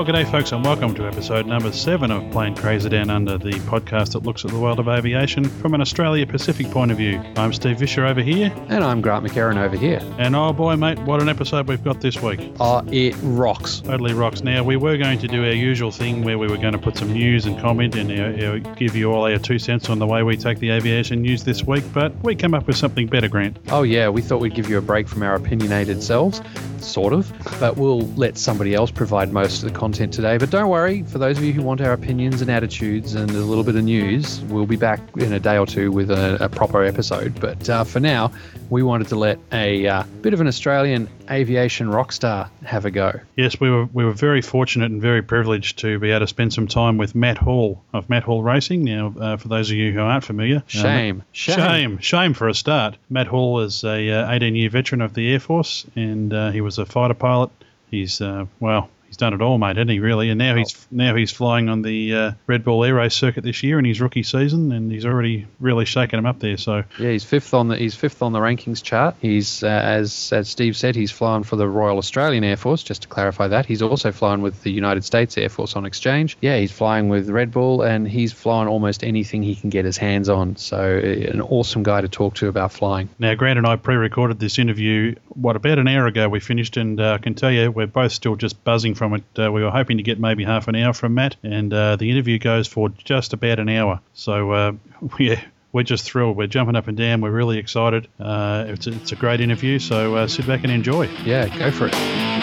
Well, good day, folks, and welcome to episode number seven of Plane Crazy Down Under, the podcast that looks at the world of aviation from an Australia Pacific point of view. I'm Steve Visscher over here, And I'm Grant McHerron over here. and oh boy, mate, what an episode we've got this week. Oh, it rocks. Totally rocks. Now, we were going to do our usual thing where we were going to put some news and comment and uh, uh, give you all our two cents on the way we take the aviation news this week, but we came up with something better, Grant. Oh, yeah, we thought we'd give you a break from our opinionated selves, sort of, but we'll let somebody else provide most of the content today. But don't worry, for those of you who want our opinions and attitudes and a little bit of news, we'll be back in a day or two with a, a proper episode. But uh, for now, we wanted to let a uh, bit of an Australian aviation rock star have a go. Yes, we were we were very fortunate and very privileged to be able to spend some time with Matt Hall of Matt Hall Racing. Now, uh, for those of you who aren't familiar, uh, Shame. Shame. shame, shame for a start. Matt Hall is a uh, 18 year veteran of the Air Force, and uh, he was a fighter pilot. He's uh, well. Done it all, mate, hasn't he? Really, and now he's now he's flying on the uh, Red Bull Air Race circuit this year in his rookie season, and he's already really shaken him up there. So Yeah, he's fifth on the he's fifth on the rankings chart. He's uh, as as Steve said, he's flying for the Royal Australian Air Force. Just to clarify that, he's also flying with the United States Air Force on exchange. Yeah, he's flying with Red Bull, and he's flying almost anything he can get his hands on. So uh, an awesome guy to talk to about flying. Now, Grant and I pre-recorded this interview. What about an hour ago we finished, and uh, I can tell you we're both still just buzzing from Uh, we were hoping to get maybe half an hour from Matt, and uh, the interview goes for just about an hour. So uh, yeah. We're just thrilled. We're jumping up and down. We're really excited. Uh, it's, a, it's a great interview, so uh, sit back and enjoy. Yeah, go for it.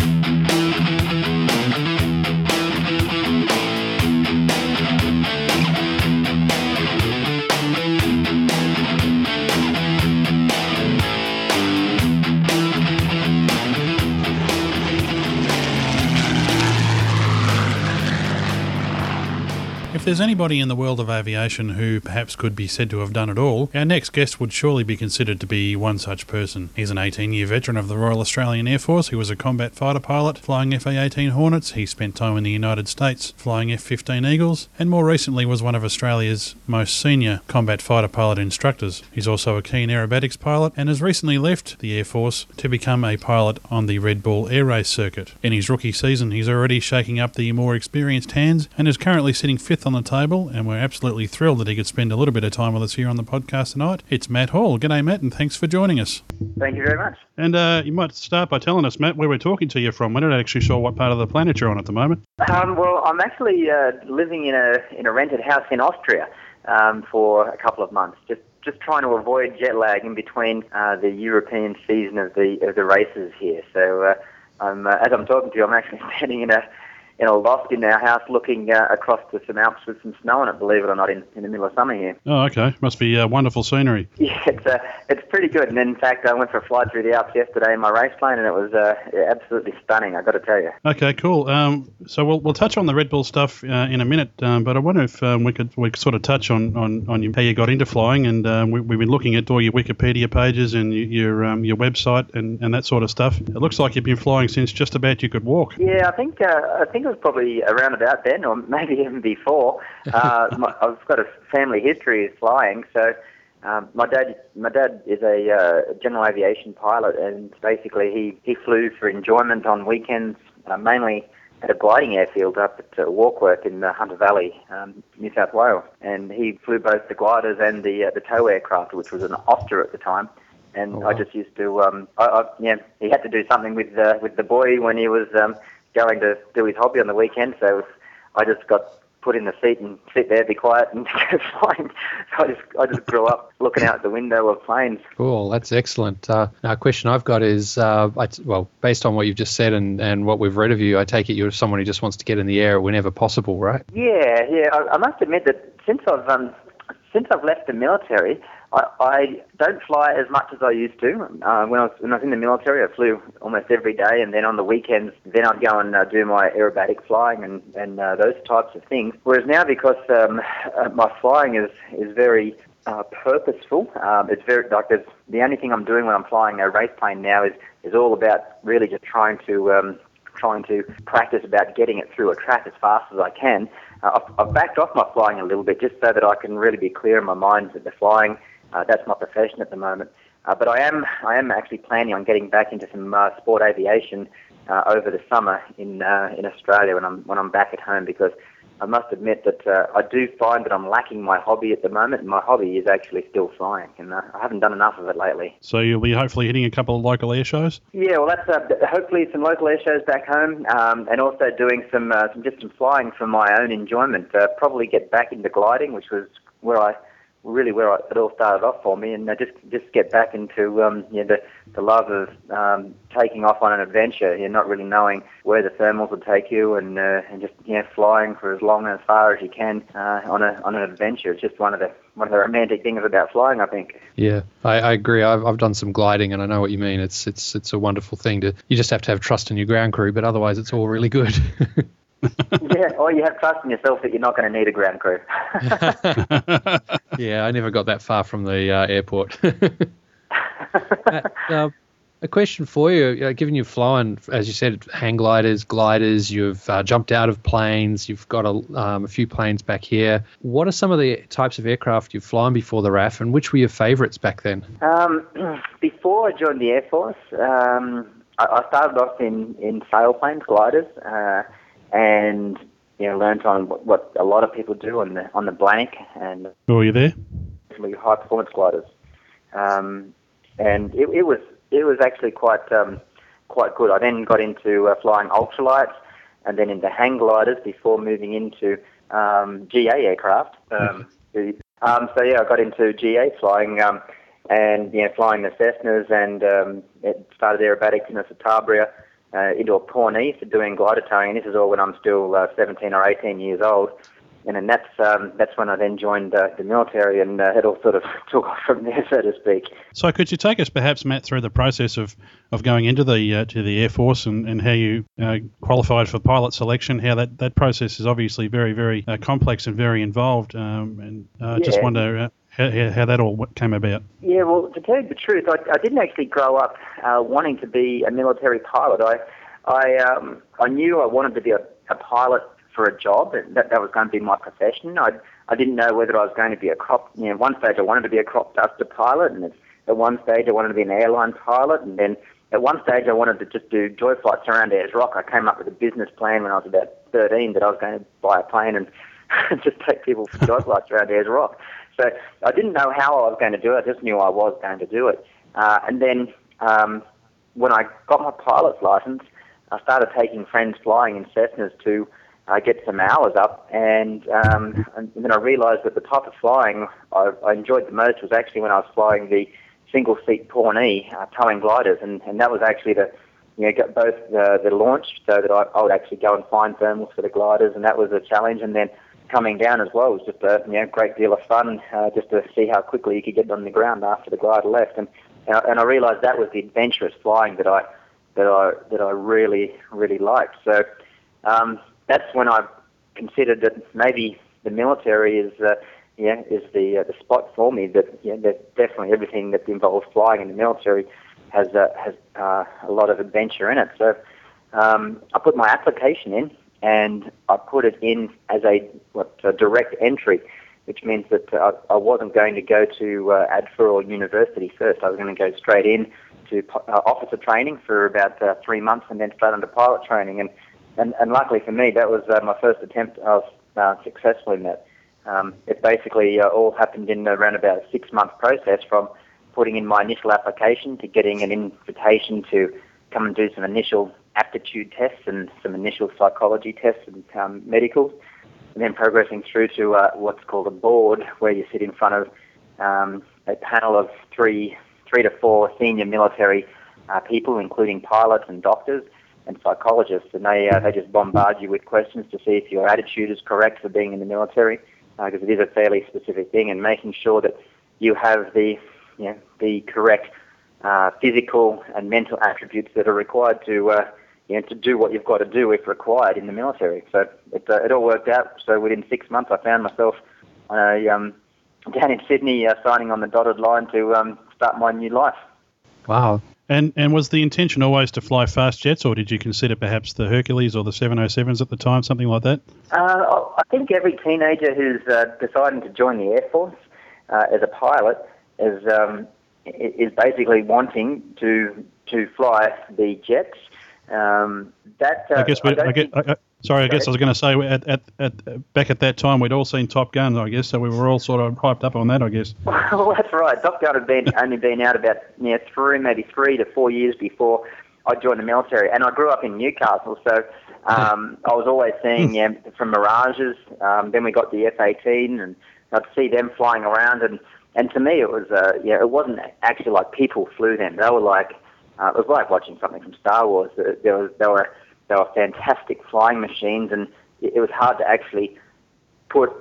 There's anybody in the world of aviation who perhaps could be said to have done it all, our next guest would surely be considered to be one such person. He's an 18 year veteran of the Royal Australian Air Force. He was a combat fighter pilot flying FA 18 Hornets. He spent time in the United States flying F 15 Eagles, and more recently was one of Australia's most senior combat fighter pilot instructors. He's also a keen aerobatics pilot and has recently left the Air Force to become a pilot on the Red Bull Air Race circuit. In his rookie season, he's already shaking up the more experienced hands and is currently sitting fifth on the table, and we're absolutely thrilled that he could spend a little bit of time with us here on the podcast tonight. It's Matt Hall. G'day, Matt, and thanks for joining us. Thank you very much. And uh, you might start by telling us, Matt, where we're talking to you from. We're not actually sure what part of the planet you're on at the moment. Um, well, I'm actually uh, living in a in a rented house in Austria um, for a couple of months, just just trying to avoid jet lag in between uh, the European season of the of the races here. So, uh, I'm uh, as I'm talking to you, I'm actually standing in a in a loft in our house, looking uh, across to some Alps with some snow on it. Believe it or not, in, in the middle of summer here. Oh, okay. Must be uh, wonderful scenery. Yeah, it's uh, it's pretty good. And in fact, I went for a flight through the Alps yesterday in my race plane, and it was uh, absolutely stunning. I've got to tell you. Okay, cool. Um, so we'll, we'll touch on the Red Bull stuff uh, in a minute, um, but I wonder if um, we could we could sort of touch on on, on you, how you got into flying, and um, we, we've been looking at all your Wikipedia pages and y- your um, your website and, and that sort of stuff. It looks like you've been flying since just about you could walk. Yeah, I think uh, I think was probably around about then, or maybe even before. Uh, my, I've got a family history of flying, so um, my dad my dad is a uh, general aviation pilot, and basically he he flew for enjoyment on weekends, uh, mainly at a gliding airfield up at uh, Warkworth in the Hunter Valley, um, New South Wales, and he flew both the gliders and the uh, the tow aircraft, which was an Auster at the time. And Oh, wow. I just used to, um, I, I, yeah, he had to do something with uh, with the boy when he was um, going to do his hobby on the weekend. So I just got put in the seat and sit there, be quiet, and go flying. So I just I just grew up looking out the window of planes. Cool, that's excellent. Uh, now, a question I've got is, uh, I t- well, based on what you've just said and, and what we've read of you, I take it you're someone who just wants to get in the air whenever possible, right? Yeah, yeah. I, I must admit that since I've um, since I've left the military, I, I don't fly as much as I used to. Uh, when I was when I was in the military, I flew almost every day, and then on the weekends, then I'd go and uh, do my aerobatic flying and and uh, those types of things. Whereas now, because um, uh, my flying is is very uh, purposeful. Um, it's very like there's, the only thing I'm doing when I'm flying a race plane now is is all about really just trying to um, trying to practice about getting it through a track as fast as I can. Uh, I've, I've backed off my flying a little bit just so that I can really be clear in my mind that the flying uh, that's my profession at the moment. Uh, but I am I am actually planning on getting back into some uh, sport aviation uh, over the summer in uh, in Australia when I'm when I'm back at home because I must admit that uh, I do find that I'm lacking my hobby at the moment. And my hobby is actually still flying, and uh, I haven't done enough of it lately. So you'll be hopefully hitting a couple of local air shows. Yeah, well, that's uh, hopefully some local air shows back home, um, and also doing some uh, some just some flying for my own enjoyment. Uh, probably get back into gliding, which was where I really where it all started off for me, and uh, just just get back into um, you know, the the love of um, taking off on an adventure. You're not really knowing where the thermals will take you, and uh, and just you know flying for as long and as far as you can uh, on a on an adventure. It's just one of the one of the romantic things about flying, I think. Yeah, I, I agree. I've, I've done some gliding, and I know what you mean. It's it's it's a wonderful thing to. You just have to have trust in your ground crew, but otherwise, it's all really good. yeah, or you have trust in yourself that you're not going to need a ground crew. yeah, I never got that far from the uh, airport. uh, uh, a question for you, uh, given you've flown, as you said, hang gliders, gliders, you've uh, jumped out of planes, you've got a, um, a, few planes back here. What are some of the types of aircraft you've flown before the RAF, and which were your favourites back then? Um, before I joined the Air Force, um, I, I, started off in, in sailplanes, gliders. Uh, and you know learned on what, what a lot of people do on the on the blank and. Oh, are you there? High performance gliders, um, and it, it was it was actually quite um, quite good. I then got into uh, flying ultralights and then into hang gliders before moving into um, GA aircraft. Um, um, so yeah, I got into GA flying um, and you know flying the Cessnas and um, it started aerobatics in the Citabria uh, into a Pawnee for doing glider towing. And this is all when I'm still uh, 17 or 18 years old. And then that's um, that's when I then joined uh, the military, and uh, it all sort of took off from there, so to speak. So, could you take us, perhaps, Matt, through the process of, of going into the uh, to the Air Force and, and how you uh, qualified for pilot selection? How that, that process is obviously very very uh, complex and very involved. Um, and I uh, yeah. just wonder how, how, that all came about. Yeah, well, to tell you the truth, I, I didn't actually grow up uh, wanting to be a military pilot. I I um, I knew I wanted to be a, a pilot for a job, and that that was going to be my profession. I I didn't know whether I was going to be a crop. You know, one stage I wanted to be a crop duster pilot, and at one stage I wanted to be an airline pilot, and then at one stage I wanted to just do joy flights around Ayers Rock. I came up with a business plan when I was about 13 that I was going to buy a plane and just take people for joy flights around Ayers Rock. So I didn't know how I was going to do it. I just knew I was going to do it. Uh, and then um, when I got my pilot's license, I started taking friends flying in Cessnas to uh, get some hours up. And, um, and then I realised that the type of flying I, I enjoyed the most was actually when I was flying the single seat Pawnee uh, towing gliders, and, and that was actually the you know, got both the, the launch so that I, I would actually go and find thermals for the gliders, and that was a challenge. And then coming down as well was just a you know, great deal of fun uh, just to see how quickly you could get on the ground after the glider left. And, and I realised that was the adventurous flying that I that I that I really really liked. So um, that's when I considered that maybe the military is uh, yeah is the uh, the spot for me. That yeah, that definitely everything that involves flying in the military has uh, has uh, a lot of adventure in it. So um, I put my application in and I put it in as a, what, a direct entry, which means that uh, I wasn't going to go to uh, or university first. I was going to go straight in to uh, officer training for about uh, three months and then straight into pilot training. And, and, and luckily for me, that was uh, my first attempt. I was uh, successful in that. Um, it basically uh, all happened in around about a six-month process from putting in my initial application to getting an invitation to come and do some initial aptitude tests and some initial psychology tests and um, medicals, and then progressing through to uh, what's called a board, where you sit in front of um, a panel of three, three to four senior military uh, people, including pilots and doctors and psychologists, and they uh, they just bombard you with questions to see if your attitude is correct for being in the military, because uh, it is a fairly specific thing, and making sure that you have the you know, the correct uh, physical and mental attributes that are required to uh, you know, to do what you've got to do if required in the military. So it, uh, it all worked out. So within six months, I found myself on a, um, down in Sydney uh, signing on the dotted line to um, start my new life. Wow. And and was the intention always to fly fast jets, or did you consider perhaps the Hercules or the 707s at the time, something like that? Uh, I think every teenager who's uh, deciding to join the Air Force uh, as a pilot is um, is basically wanting to to fly the jets Um, that uh, I guess we, I, I get, I, sorry, I guess I was going to say at, at, at back at that time we'd all seen Top Gun, I guess, so we were all sort of hyped up on that, I guess. well, that's right. Top Gun had been only been out about you know, three, maybe three to four years before I joined the military, and I grew up in Newcastle, so um, I was always seeing yeah, from Mirages. Um, then we got the F-18, and I'd see them flying around, and and to me it was uh, yeah, it wasn't actually like people flew them. They were like uh, it was like watching something from Star Wars. There was, they were they were fantastic flying machines, and it was hard to actually put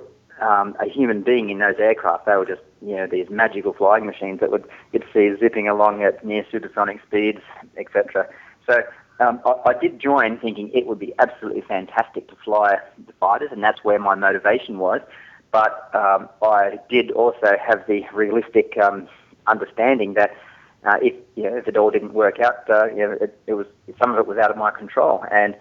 um, a human being in those aircraft. They were just you know these magical flying machines that would you'd see zipping along at near supersonic speeds, etc. So um, I, I did join thinking it would be absolutely fantastic to fly the fighters, and that's where my motivation was. But um, I did also have the realistic um, understanding that uh, if you know, if it all didn't work out, uh, you know, it, it was some of it was out of my control. And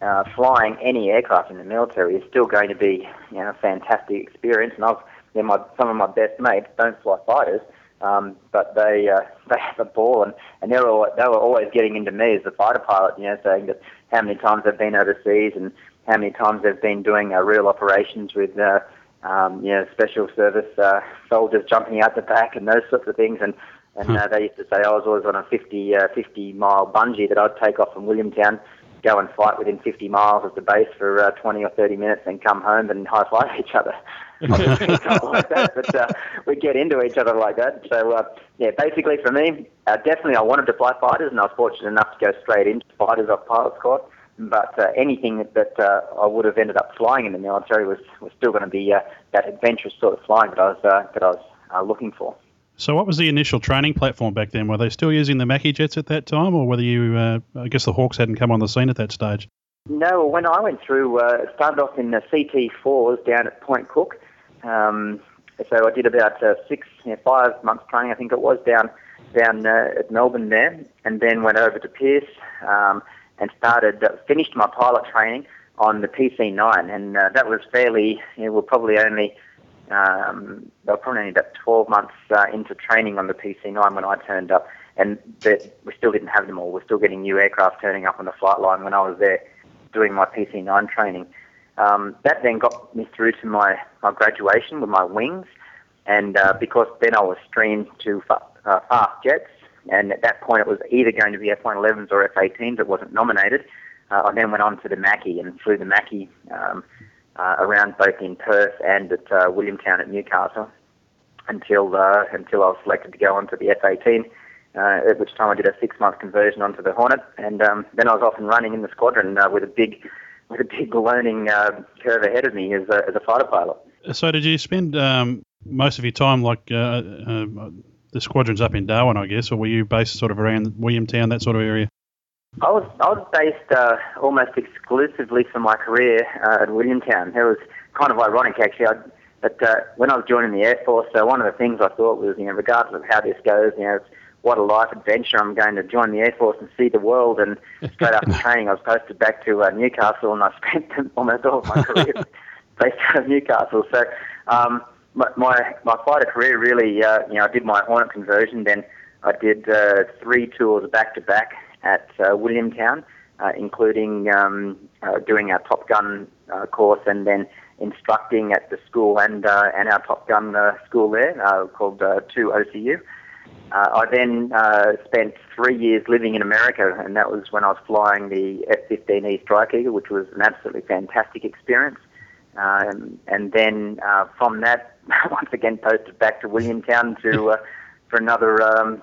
uh, flying any aircraft in the military is still going to be you know a fantastic experience. And I've you know, my, some of my best mates don't fly fighters, um, but they uh, they have a ball, and and they're all, they were always getting into me as a fighter pilot, you know, saying that how many times they've been overseas and how many times they've been doing uh, real operations with. Uh, um, you know, special service uh, soldiers jumping out the back and those sorts of things, and and uh, they used to say I was always on a 50, uh, 50 mile bungee that I'd take off from Williamtown, go and fight within 50 miles of the base for uh, 20 or 30 minutes, and come home and high five each other. like that, but uh, we get into each other like that. So uh, yeah, basically for me, uh, definitely I wanted to fly fighters, and I was fortunate enough to go straight into fighters off pilot squad. But uh, anything that, that uh, I would have ended up flying in the military was, was still going to be uh, that adventurous sort of flying that I was uh, that I was uh, looking for. So, what was the initial training platform back then? Were they still using the Macchi jets at that time, or whether you, uh, I guess the Hawks hadn't come on the scene at that stage? No, when I went through, uh, started off in the CT4s down at Point Cook. Um, so I did about uh, six, you know, five months training, I think it was, down down uh, at Melbourne there, and then went over to Pearce um, and started, uh, finished my pilot training on the PC9, and uh, that was fairly, you know, we're probably only um, they were probably only about 12 months uh, into training on the PC9 when I turned up, and we still didn't have them all. We're still getting new aircraft turning up on the flight line when I was there doing my PC9 training. Um, that then got me through to my, my graduation with my wings, and uh, because then I was streamed to fa- uh, fast jets, and at that point it was either going to be F111s or F18s. It wasn't nominated. Uh, I then went on to the Macchi and flew the Macchi um, uh, around both in Perth and at uh, Williamtown at Newcastle until uh, until I was selected to go on to the F-18. Uh, at which time I did a six-month conversion onto the Hornet, and um, then I was off and running in the squadron uh, with a big with a big learning uh, curve ahead of me as a, as a fighter pilot. So, did you spend um, most of your time like uh, uh, the squadrons up in Darwin, I guess, or were you based sort of around Williamtown, that sort of area? I was I was based uh, almost exclusively for my career uh, at Williamtown. It was kind of ironic actually. I, but uh, when I was joining the Air Force, so one of the things I thought was, you know, regardless of how this goes, you know, what a life adventure! I'm going to join the Air Force and see the world. And straight after training, I was posted back to uh, Newcastle, and I spent almost all of my career based out of Newcastle. So um, my, my my fighter career really, uh, you know, I did my Hornet conversion, then I did uh, three tours back to back at uh, Williamtown, uh, including um, uh, doing our Top Gun uh, course and then instructing at the school and uh, and our Top Gun uh, school there uh, called uh, 2 OCU. Uh, I then uh, spent three years living in America, and that was when I was flying the F-15E Strike Eagle, which was an absolutely fantastic experience. Um, and then uh, from that, once again posted back to Williamtown to uh, for another um,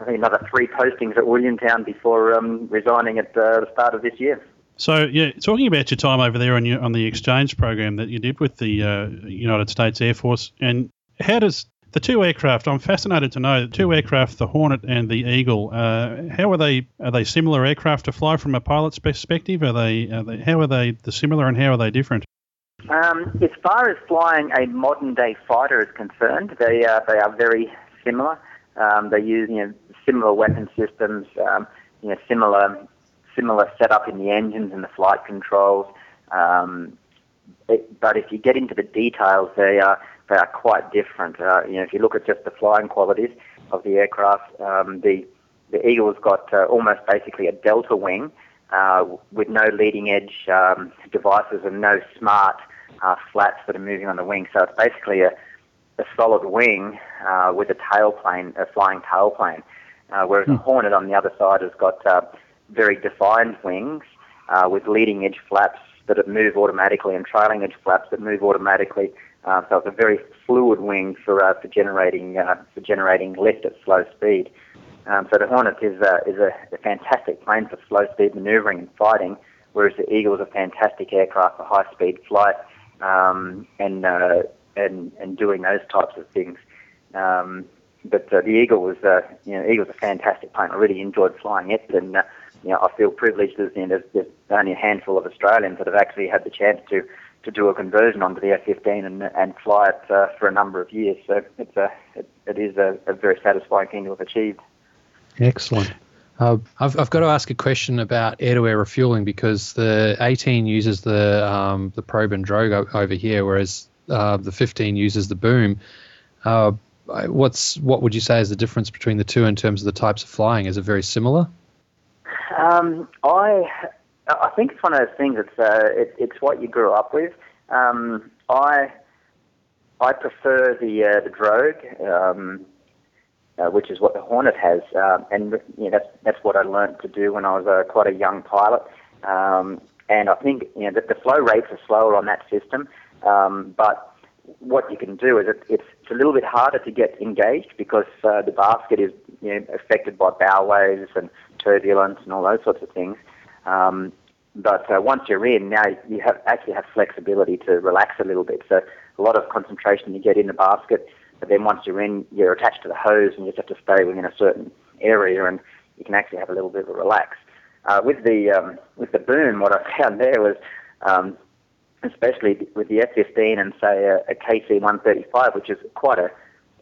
I think another three postings at Williamtown before um, resigning at uh, the start of this year. So, yeah, talking about your time over there on, your, on the exchange program that you did with the uh, United States Air Force, and how does the two aircraft? I'm fascinated to know the two aircraft, the Hornet and the Eagle. Uh, how are they? Are they similar aircraft to fly from a pilot's perspective? Are they? Are they how are they the similar, and how are they different? Um, as far as flying a modern day fighter is concerned, they are they are very similar. Um, they use you know similar weapon systems, um, you know, similar similar setup in the engines and the flight controls. Um, it, but if you get into the details, they are they are quite different. Uh, you know, if you look at just the flying qualities of the aircraft, um, the the Eagle's got uh, almost basically a delta wing, uh, with no leading edge um, devices and no smart uh, flaps that are moving on the wing. So it's basically a, a solid wing uh, with a tailplane, a flying tailplane. Uh, whereas mm. the Hornet on the other side has got uh, very defined wings uh, with leading edge flaps that move automatically and trailing edge flaps that move automatically. Uh, so it's a very fluid wing for uh, for generating uh, for generating lift at slow speed. Um, so the Hornet is a, is a, a fantastic plane for slow speed manoeuvring and fighting, whereas the Eagle is a fantastic aircraft for high speed flight um, and uh, and and doing those types of things. Um, but uh, the Eagle was, uh, you know, Eagle's a fantastic plane. I really enjoyed flying it, and uh, you know, I feel privileged as you know, there's, there's only a handful of Australians that have actually had the chance to to do a conversion onto the F-15 and and fly it uh, for a number of years. So it's a it, it is a, a very satisfying thing to have achieved. Excellent. Uh, I've, I've got to ask a question about air-to-air refueling because the 18 uses the um, the probe and drogue over here, whereas uh, the 15 uses the boom. Uh, what's what would you say is the difference between the two in terms of the types of flying? Is it very similar? Um, I I think it's one of those things. It's uh, it, it's what you grew up with. Um, I I prefer the uh, the drogue, um, uh, which is what the Hornet has, uh, and you know, that's that's what I learned to do when I was uh, quite a young pilot. Um, and I think you know the, the flow rates are slower on that system, um, but what you can do is it, it's, it's a little bit harder to get engaged because uh, the basket is you know, affected by bow waves and turbulence and all those sorts of things. Um, but uh, once you're in, now you have actually have flexibility to relax a little bit. So a lot of concentration you get in the basket, but then once you're in, you're attached to the hose and you just have to stay within a certain area, and you can actually have a little bit of a relax. Uh, with the um, with the boom, what I found there was um, especially with the F-15 and say a, a KC-135, which is quite a,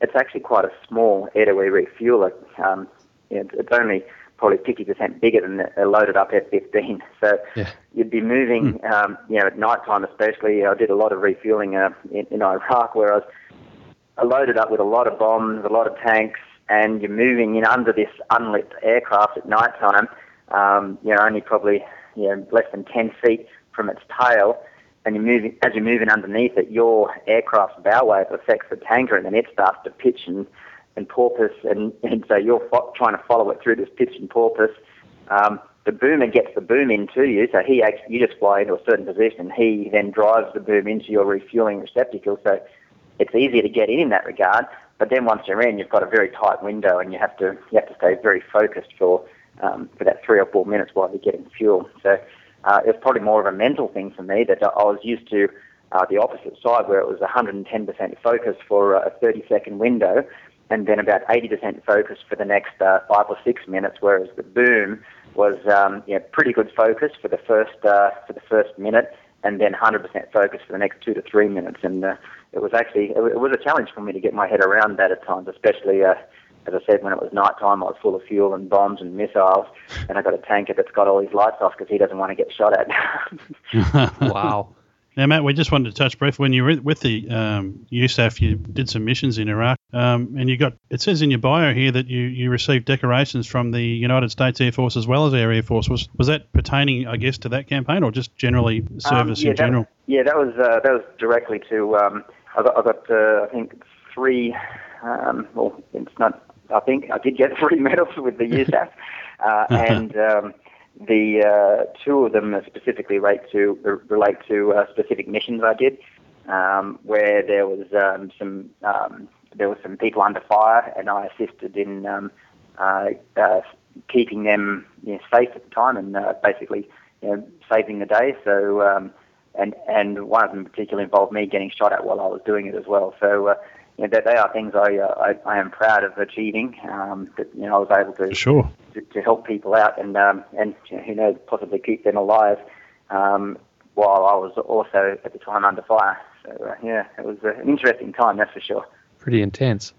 it's actually quite a small air-to-air refueler. Um, it's only probably 50% bigger than a loaded up F-15. So yeah. you'd be moving, mm. um, you know, at night time especially. I did a lot of refueling uh, in, in Iraq where I was loaded up with a lot of bombs, a lot of tanks, and you're moving in under this unlit aircraft at night time. Um, you know, only probably you know less than 10 feet from its tail and you're moving as you're moving underneath it, your aircraft's bow wave affects the tanker, and then it starts to pitch and and porpoise, and, and so you're fo- trying to follow it through this pitch and porpoise. Um, the boomer gets the boom into you, so he you just fly into a certain position, and he then drives the boom into your refueling receptacle. So it's easier to get in in that regard. But then once you're in, you've got a very tight window, and you have to you have to stay very focused for um, for that three or four minutes while you're getting fuel. So uh, it probably more of a mental thing for me that I was used to uh, the opposite side where it was 110% focus for a 30 second window and then about 80% focus for the next uh, five or six minutes, whereas the boom was um, you know, pretty good focus for the first uh, for the first minute, and then 100% focus for the next two to three minutes. And uh, it was actually it was a challenge for me to get my head around that at times, especially uh, as I said, when it was night time, I was full of fuel and bombs and missiles, and I got a tanker that's got all his lights off because he doesn't want to get shot at. wow. Now, Matt, we just wanted to touch briefly. When you were with the um, USAF, you did some missions in Iraq, um, and you got. It says in your bio here that you, you received decorations from the United States Air Force as well as Air Air Force. Was was that pertaining, I guess, to that campaign, or just generally service um, yeah, in general? That, yeah, that was uh, that was directly to. Um, I got, I got uh, I think three. Um, well, it's not I think I did get three medals with the USAF, uh, and um, the uh, two of them specifically relate to relate to uh, specific missions I did, um, where there was um, some um, there was some people under fire, and I assisted in um, uh, uh, keeping them you know, safe at the time, and uh, basically you know, saving the day. So. Um, and and one of them particularly involved me getting shot at while I was doing it as well. So uh, you know, they are things I, uh, I, I am proud of achieving. Um, that you know I was able to sure to, to help people out and um, and you who knows possibly keep them alive um, while I was also at the time under fire. So uh, yeah, it was uh, an interesting time, that's for sure. Pretty intense.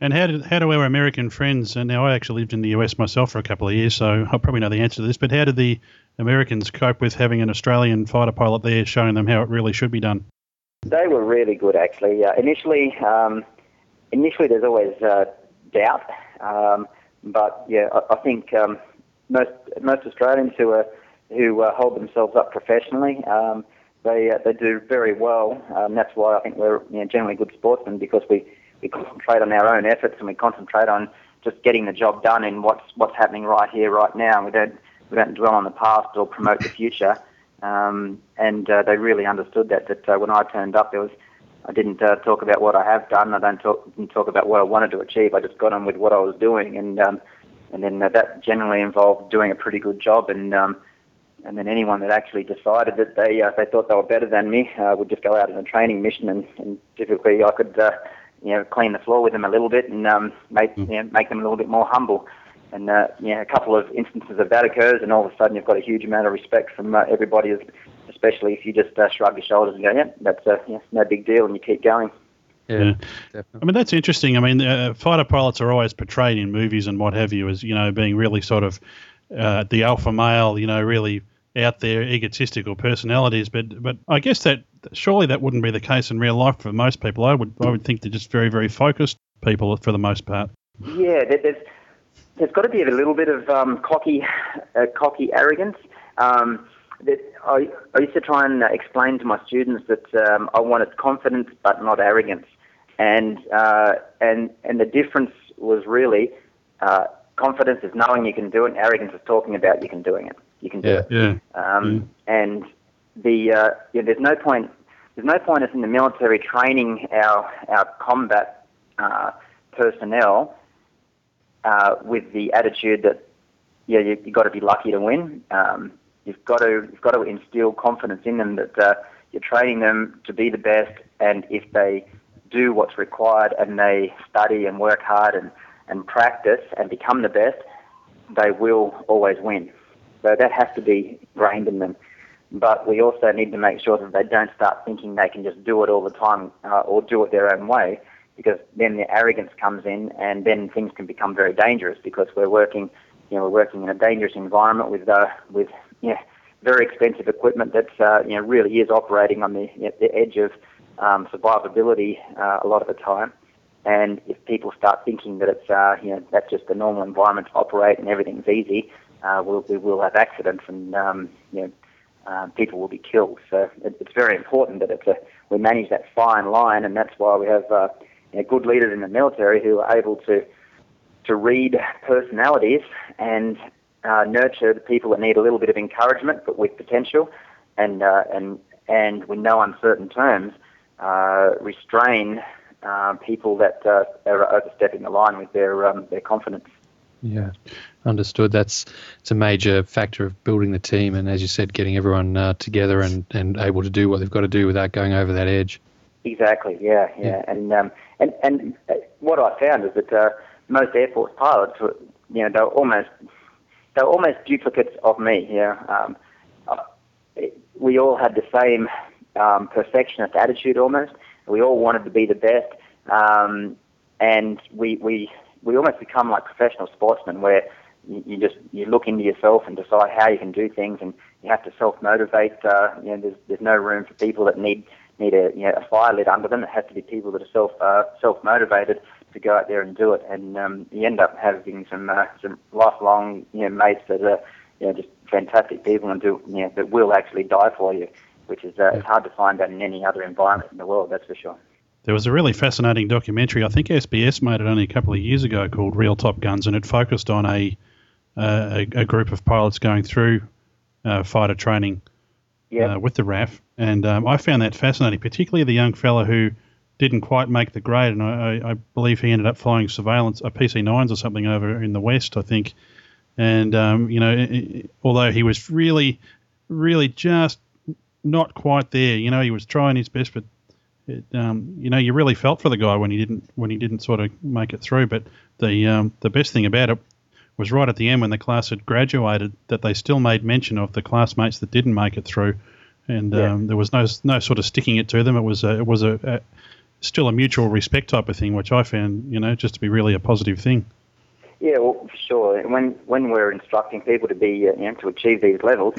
And how did how do our American friends? And now I actually lived in the US myself for a couple of years, so I probably know the answer to this. But how did the Americans cope with having an Australian fighter pilot there, showing them how it really should be done? They were really good, actually. Uh, initially, um, initially there's always uh, doubt, um, but yeah, I, I think um, most most Australians who are who uh, hold themselves up professionally. Um, they uh, they do very well. Um, that's why I think we're you know, generally good sportsmen because we, we concentrate on our own efforts and we concentrate on just getting the job done in what's what's happening right here, right now. We don't we don't dwell on the past or promote the future. Um, and uh, they really understood that. That uh, when I turned up, there was I didn't uh, talk about what I have done. I don't talk didn't talk about what I wanted to achieve. I just got on with what I was doing, and um, and then uh, that generally involved doing a pretty good job. And um, and then anyone that actually decided that they uh, they thought they were better than me uh, would just go out on a training mission, and, and typically I could uh, you know clean the floor with them a little bit and um, make mm. you know, make them a little bit more humble. And uh, you know, a couple of instances of that occurs, and all of a sudden you've got a huge amount of respect from uh, everybody, especially if you just uh, shrug your shoulders and go, "Yeah, that's uh, yeah, no big deal," and you keep going. Yeah, yeah. I mean that's interesting. I mean, uh, fighter pilots are always portrayed in movies and what have you as you know being really sort of uh, the alpha male, you know, really out there egotistical personalities. But but I guess that surely that wouldn't be the case in real life for most people. I would I would think they're just very very focused people for the most part. Yeah, there's there's got to be a little bit of um, cocky uh, cocky arrogance. Um, that I, I used to try and explain to my students that um, I wanted confidence but not arrogance, and uh, and and the difference was really uh, confidence is knowing you can do it, and arrogance is talking about you can doing it. You can do yeah, it. Yeah. Um, yeah. And the uh, yeah, there's no point there's no point us in the military training our our combat uh, personnel uh, with the attitude that yeah you, have got to be lucky to win. Um, You've got to you've got to instill confidence in them that uh, you're training them to be the best, and if they do what's required and they study and work hard and, and practice and become the best, they will always win. So that has to be ingrained in them. But we also need to make sure that they don't start thinking they can just do it all the time uh, or do it their own way, because then the arrogance comes in, and then things can become very dangerous because we're working, you know, we're working in a dangerous environment with uh, with yeah, very expensive equipment that uh, you know really is operating on the you know, the edge of um, survivability uh, a lot of the time. And if people start thinking that it's uh, you know that's just the normal environment to operate and everything's easy, uh, we'll, we will have accidents and um, you know um, people will be killed. So it, it's very important that it's a, we manage that fine line, and that's why we have uh, you know, good leaders in the military who are able to to read personalities and uh, nurture the people that need a little bit of encouragement, but with potential, and uh, and and with no uncertain terms, uh, restrain uh, people that uh, are overstepping the line with their um, their confidence. Yeah, understood. That's it's a major factor of building the team, and as you said, getting everyone uh, together and, and able to do what they've got to do without going over that edge. Exactly. Yeah, yeah, yeah. and um, and and what I found is that most Air Force pilots, were, you know, they're almost they're almost duplicates of me. Yeah, um, uh, we all had the same um, perfectionist attitude almost. We all wanted to be the best, um, and we we we almost become like professional sportsmen, where you, you just you look into yourself and decide how you can do things, and you have to self motivate. Uh, you know, there's there's no room for people that need need a you know a fire lit under them. It has to be people that are self uh, self motivated to go out there and do it. And um, you end up having some uh, some lifelong you know mates that are you know just fantastic people and do you know that will actually die for you, which is uh, yeah. it's hard to find that in any other environment in the world. That's for sure. There was a really fascinating documentary. I think SBS made it only a couple of years ago called Real Top Guns, and it focused on a uh, a, a, group of pilots going through uh, fighter training uh, with the RAF, and um, I found that fascinating, particularly the young fellow who didn't quite make the grade, and I, I believe he ended up flying surveillance, a PC nines or something over in the west, I think. And um, you know, it, although he was really, really just not quite there, you know, he was trying his best, but it, um, you know, you really felt for the guy when he didn't when he didn't sort of make it through. But the um, the best thing about it was right at the end when the class had graduated that they still made mention of the classmates that didn't make it through, and yeah. um, there was no no sort of sticking it to them. It was a, it was a, a still a mutual respect type of thing, which I found, you know, just to be really a positive thing. Yeah, well, for sure. When when we're instructing people to be, uh, you know, to achieve these levels,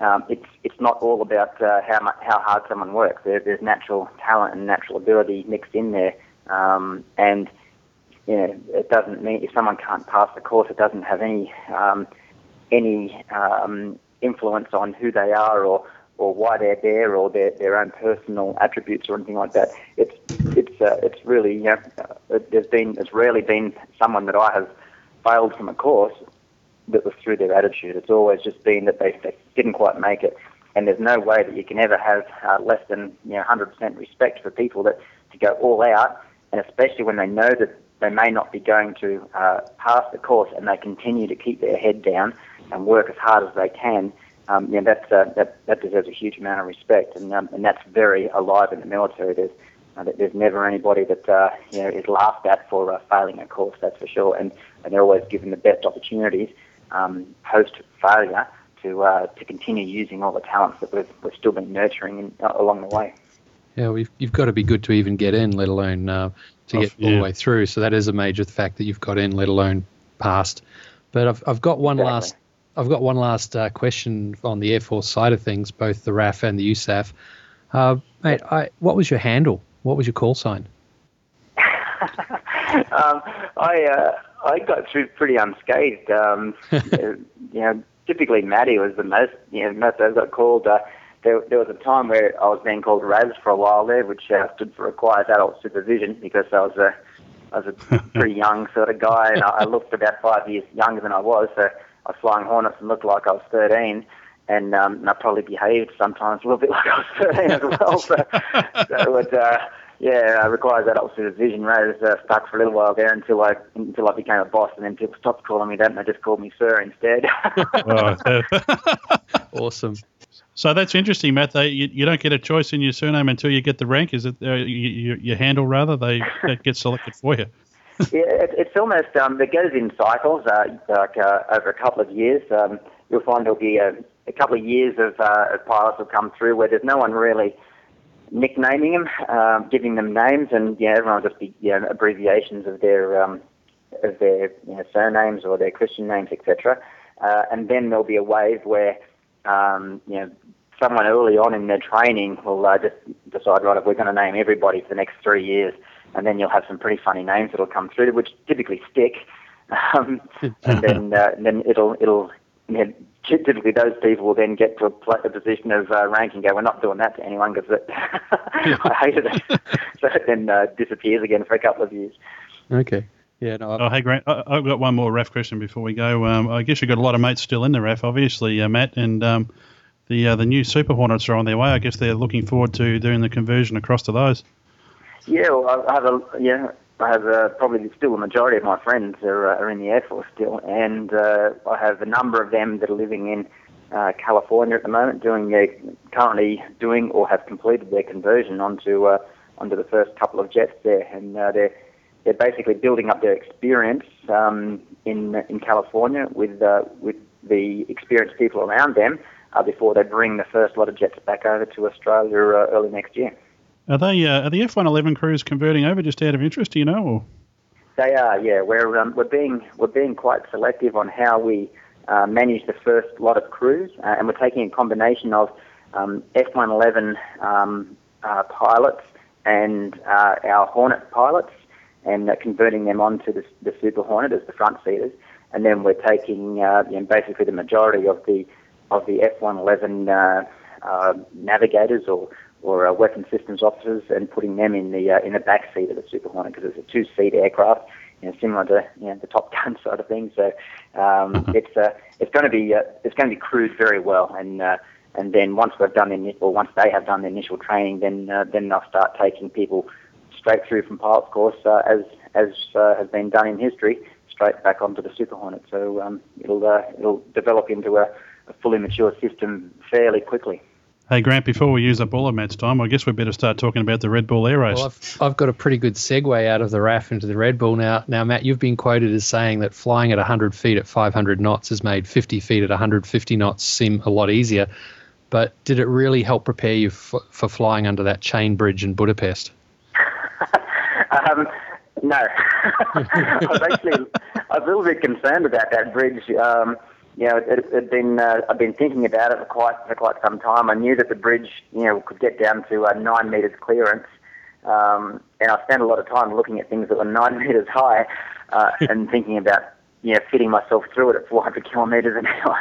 um, it's it's not all about uh, how much, how hard someone works. There, there's natural talent and natural ability mixed in there, um, and you know, it doesn't mean if someone can't pass the course, it doesn't have any um, any um, influence on who they are or or why they're there or their, their own personal attributes or anything like that. It's it's uh, it's really you know, uh, there's been it's rarely been someone that I have failed from a course that was through their attitude. It's always just been that they, they didn't quite make it, and there's no way that you can ever have uh, less than you know 100% respect for people that to go all out, and especially when they know that they may not be going to uh, pass the course and they continue to keep their head down and work as hard as they can. Um, you know, that's, uh, that, that deserves a huge amount of respect, and, um, and that's very alive in the military. There's, uh, there's never anybody that uh, you know is laughed at for uh, failing a course, that's for sure, and, and they're always given the best opportunities um, post failure to uh, to continue using all the talents that we've, we've still been nurturing in, uh, along the way. Yeah, we've, you've got to be good to even get in, let alone uh, to get yeah. all the way through. So that is a major fact that you've got in, let alone passed. But I've, I've got one exactly. last I've got one last uh, question on the Air Force side of things, both the RAF and the USAF. Uh, mate, I, what was your handle? What was your call sign? um, I uh, I got through pretty unscathed. Um, you know, typically Matty was the most. You know, most I got called. Uh, there, there was a time where I was being called Raz for a while there, which uh, stood for Requires Adult Supervision because I was a I was a pretty young sort of guy, and I, I looked about five years younger than I was. So I was flying Hornets and looked like I was 13, and, um, and I probably behaved sometimes a little bit like I was 13 as well. So, so it, uh, yeah, it requires adult supervision. Right, I was uh, stuck for a little while there until I until I became a boss, and then people stopped calling me that, and they just called me sir instead. awesome. So that's interesting, Matt. They, you, you, don't get a choice in your surname until you get the rank. Is it uh, you, your handle rather? They get selected for you. Yeah, it, it's almost um, it goes in cycles. Uh, like uh, over a couple of years, um, you'll find there'll be a, a couple of years of, uh, pilots will come through where there's no one really nicknaming them, um, giving them names, and yeah, everyone will just be you know, abbreviations of their um, of their you know, surnames or their Christian names, etc. Uh, and then there'll be a wave where um, you know someone early on in their training will uh, just decide, right, if we're going to name everybody for the next three years, and then you'll have some pretty funny names that'll come through, which typically stick. Um, and then uh, and then it'll it'll you know, typically those people will then get to a, a position of uh, rank and go, we're not doing that to anyone because I hated it. so it then uh, disappears again for a couple of years. Okay. Yeah, no. Oh, hey, Grant. I, have got one more RAF question before we go. Um, I guess you've got a lot of mates still in the RAF, obviously, uh, Matt, and um, the uh, the new Super Hornets are on their way. I guess they're looking forward to doing the conversion across to those. Yeah, well, I have a yeah, I have uh, probably still a majority of my friends are, uh, are in the Air Force still, and uh, I have a number of them that are living in uh, California at the moment, doing their, currently doing or have completed their conversion onto uh, onto the first couple of jets there, and uh, they're they're basically building up their experience um, in in California with uh, with the experienced people around them uh, before they bring the first lot of jets back over to Australia uh, early next year. Are they uh, are the F111 crews converting over just out of interest? Do you know? Or? They are. Yeah, we're um, we're being we're being quite selective on how we uh, manage the first lot of crews, uh, and we're taking a combination of um, F111 um, uh, pilots and uh, our Hornet pilots, and uh, converting them onto the, the Super Hornet as the front seaters, and then we're taking you know, basically the majority of the of the F111 navigators or or uh, weapon systems officers and putting them in the uh, in the back seat of the Super Hornet because it's a two seat aircraft, you know, similar to you know, the Top Gun sort of thing. So um, mm-hmm. it's uh, it's going to be uh, it's going to be crewed very well, and uh, and then once we've done the or once they have done the initial training, then uh, then they'll start taking people straight through from pilot's course uh, as as uh, has been done in history, straight back onto the Super Hornet. So um, it'll uh, it'll develop into a, a fully mature system fairly quickly. Hey, Grant, before we use up all of Matt's time, I guess we better start talking about the Red Bull Air Race. Well, I've, I've, got a pretty good segue out of the RAF into the Red Bull now. Now, Matt, you've been quoted as saying that flying at 100 feet at 500 knots has made 50 feet at 150 knots seem a lot easier. But did it really help prepare you for, for flying under that chain bridge in Budapest? um, no. I was actually I was a little bit concerned about that bridge. Um, you know, it had been uh, I've been thinking about it for quite for quite some time. I knew that the bridge, you know, could get down to uh, nine meters clearance, um, and I spent a lot of time looking at things that were nine meters high, uh, and thinking about you know fitting myself through it at 400 kilometers an hour.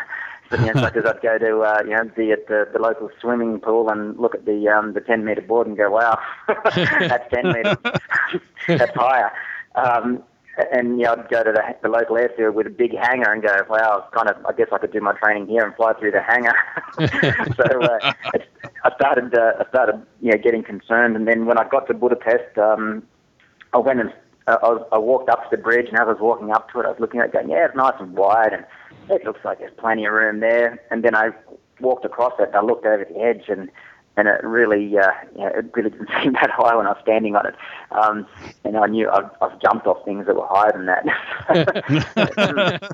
you know, such I'd go to uh, you know be at the, the local swimming pool and look at the um, the 10 meter board and go, wow, that's 10 meters, that's higher. Um, and you know, I'd go to the, the local airfield with a big hangar and go, wow, kind of, I guess I could do my training here and fly through the hangar. so uh, I started, uh, I started, you know, getting concerned. And then when I got to Budapest, um, I went and uh, I, I walked up to the bridge, and as I was walking up to it, I was looking at it, going, yeah, it's nice and wide, and it looks like there's plenty of room there. And then I walked across it, and I looked over the edge, and and it really, uh, you know, it really didn't seem that high when I was standing on it. Um, and I knew I've, I've jumped off things that were higher than that.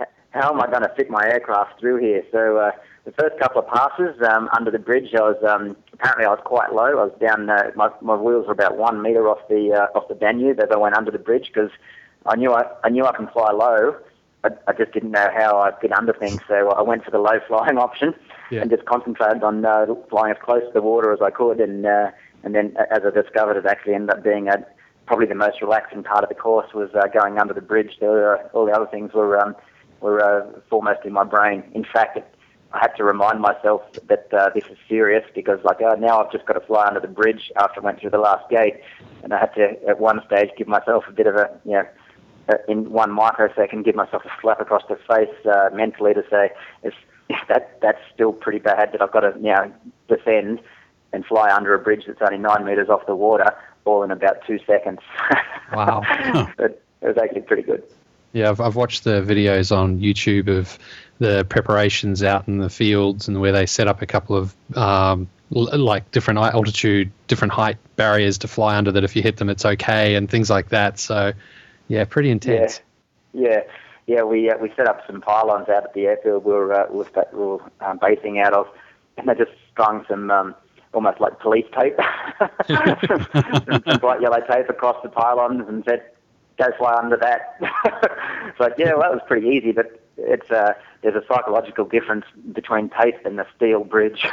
How am I going to fit my aircraft through here? So uh, the first couple of passes um, under the bridge, I was um, apparently I was quite low. I was down. Uh, my my wheels were about one meter off the uh, off the Danube as I went under the bridge because I knew I I knew I can fly low. I, I just didn't know how I'd get under things, so I went for the low flying option yeah. and just concentrated on uh, flying as close to the water as I could. And uh, and then as I discovered, it actually ended up being a, probably the most relaxing part of the course was uh, going under the bridge. Were, all the other things were um, were uh, foremost in my brain. In fact, it, I had to remind myself that uh, this is serious because, like, uh, now I've just got to fly under the bridge after I went through the last gate, and I had to, at one stage, give myself a bit of a, you know, uh, in one microsecond, give myself a slap across the face uh, mentally to say, if that that's still pretty bad that I've got to now descend and fly under a bridge that's only nine meters off the water, all in about two seconds. Wow! but it was actually pretty good. Yeah, I've, I've watched the videos on YouTube of the preparations out in the fields and where they set up a couple of um, like different altitude, different height barriers to fly under that if you hit them it's okay and things like that. So, yeah, pretty intense. Yeah, yeah, yeah. We uh, we set up some pylons out at the airfield we were uh, we were, we were um, basing out of, and they just strung some. Um, almost like police tape, some, some bright yellow tape across the pylons, and said, "Go fly under that." so yeah, well, that was pretty easy, but it's uh, there's a psychological difference between tape and the steel bridge.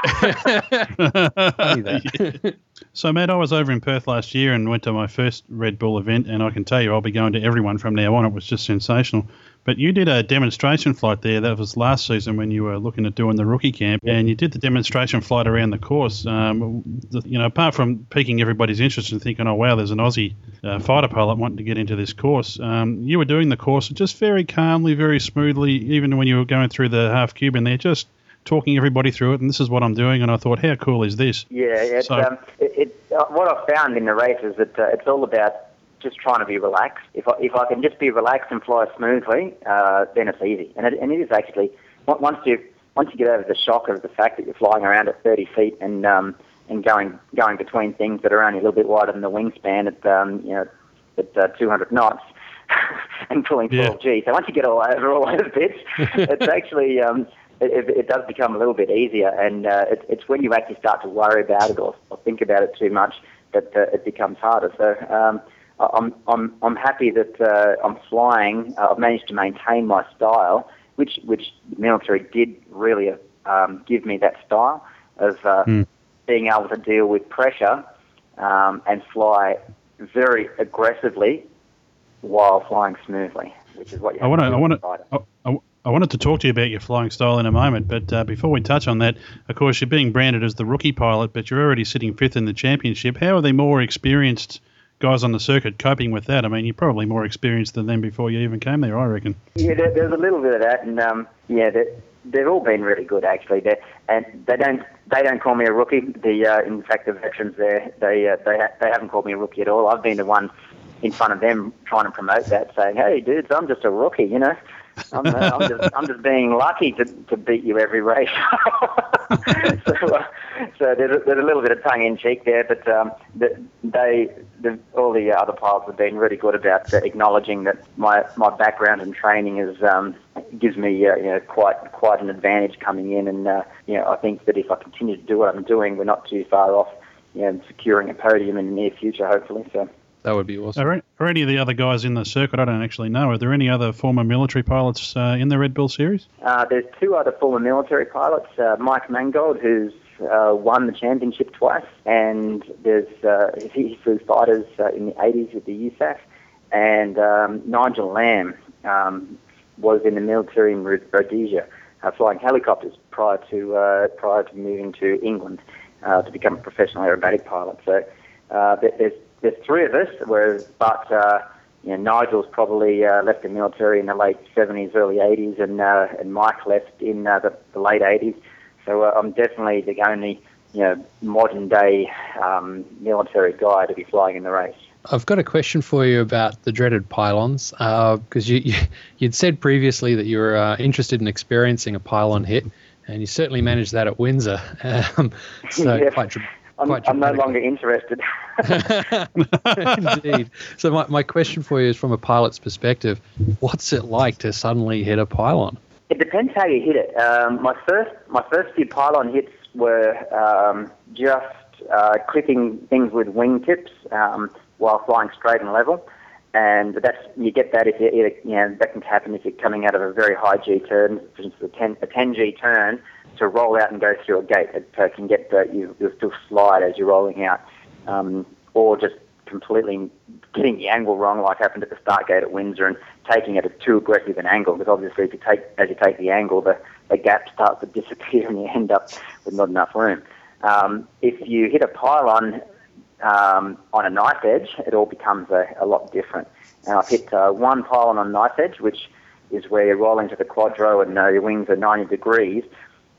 so, Matt, I was over in Perth last year and went to my first Red Bull event, and I can tell you I'll be going to everyone from now on. It was just sensational. But you did a demonstration flight there. That was last season when you were looking at doing the rookie camp, and you did the demonstration flight around the course. Um, the, you know, apart from piquing everybody's interest and thinking, "Oh wow, there's an Aussie uh, fighter pilot wanting to get into this course," um, you were doing the course just very calmly, very smoothly. Even when you were going through the half cube in there, just talking everybody through it, and this is what I'm doing. And I thought, how cool is this? Yeah, it's, so, um, it, it, uh, what I've found in the race is that uh, it's all about just trying to be relaxed. If I, if I can just be relaxed and fly smoothly, uh, then it's easy. And it, and it is actually once you once you get over the shock of the fact that you're flying around at 30 feet and um, and going going between things that are only a little bit wider than the wingspan at um, you know at uh, 200 knots and pulling 12 yeah. G. So once you get all over all those bits, it's actually um, it, it, does become a little bit easier. And uh, it, it's when you actually start to worry about it or, or think about it too much that uh, it becomes harder. So um, I'm, I'm, I'm happy that uh, I'm flying. Uh, I've managed to maintain my style, which, which the military did really um, give me that style of uh, mm. being able to deal with pressure um, and fly very aggressively while flying smoothly, which is what you I want to. I want to. I, I wanted to talk to you about your flying style in a moment, but uh, before we touch on that, of course, you're being branded as the rookie pilot, but you're already sitting fifth in the championship. How are they more experienced guys on the circuit coping with that? I mean, you're probably more experienced than them before you even came there, I reckon. Yeah, there, there's a little bit of that, and um, yeah, they've all been really good actually. They're, and they don't they don't call me a rookie. The uh, in fact, the veterans there they uh, they ha- they haven't called me a rookie at all. I've been the one in front of them trying to promote that, saying, "Hey, dudes, I'm just a rookie," you know. I'm, uh, I'm, just, I'm just being lucky to, to beat you every race. so, uh, so there's a, there's a little bit of tongue in cheek there, but um, the, they, the, all the other pilots have been really good about uh, acknowledging that my, my background and training is um, gives me uh, you know quite quite an advantage coming in, and uh, you know I think that if I continue to do what I'm doing, we're not too far off you know securing a podium in the near future, hopefully. So. That would be awesome. Are, are, any of the other guys in the circuit? I don't actually know. Are there any other former military pilots uh, in the Red Bull series? Uh, there's two other former military pilots. Uh, Mike Mangold, who's uh, won the championship twice, and there's uh, he flew fighters uh, in the 80s with the USAF, and um, Nigel Lamb um, was in the military in Rhodesia, flying helicopters prior to uh, prior to moving to England uh, to become a professional aerobatic pilot. So uh, there's there's three of us, whereas but uh, you know, Nigel's probably uh, left the military in the late 70s, early 80s, and uh, and Mike left in uh, the, the late 80s. So uh, I'm definitely the only you know modern day um, military guy to be flying in the race. I've got a question for you about the dreaded pylons, because uh, you, you would said previously that you were uh, interested in experiencing a pylon hit, and you certainly managed that at Windsor. Um, so yeah. quite, I'm, I'm no longer interested. Indeed. So my, my question for you is from a pilot's perspective, what's it like to suddenly hit a pylon? It depends how you hit it. Um, my first my first few pylon hits were um, just uh, clipping things with wingtips um, while flying straight and level, and that's you get that if you you know that can happen if you're coming out of a very high G turn, for instance a 10 a 10 G turn to roll out and go through a gate. It uh, can get the, you you'll still slide as you're rolling out, um, or just completely getting the angle wrong, like happened at the start gate at Windsor, and taking it at too aggressive an angle. Because obviously, if you take as you take the angle, the the gap starts to disappear, and you end up with not enough room. Um, if you hit a pylon um, on a knife edge, it all becomes a, a lot different. And I've hit uh, one pylon on a knife edge, which is where you're rolling to the quadro and uh, your wings are 90 degrees.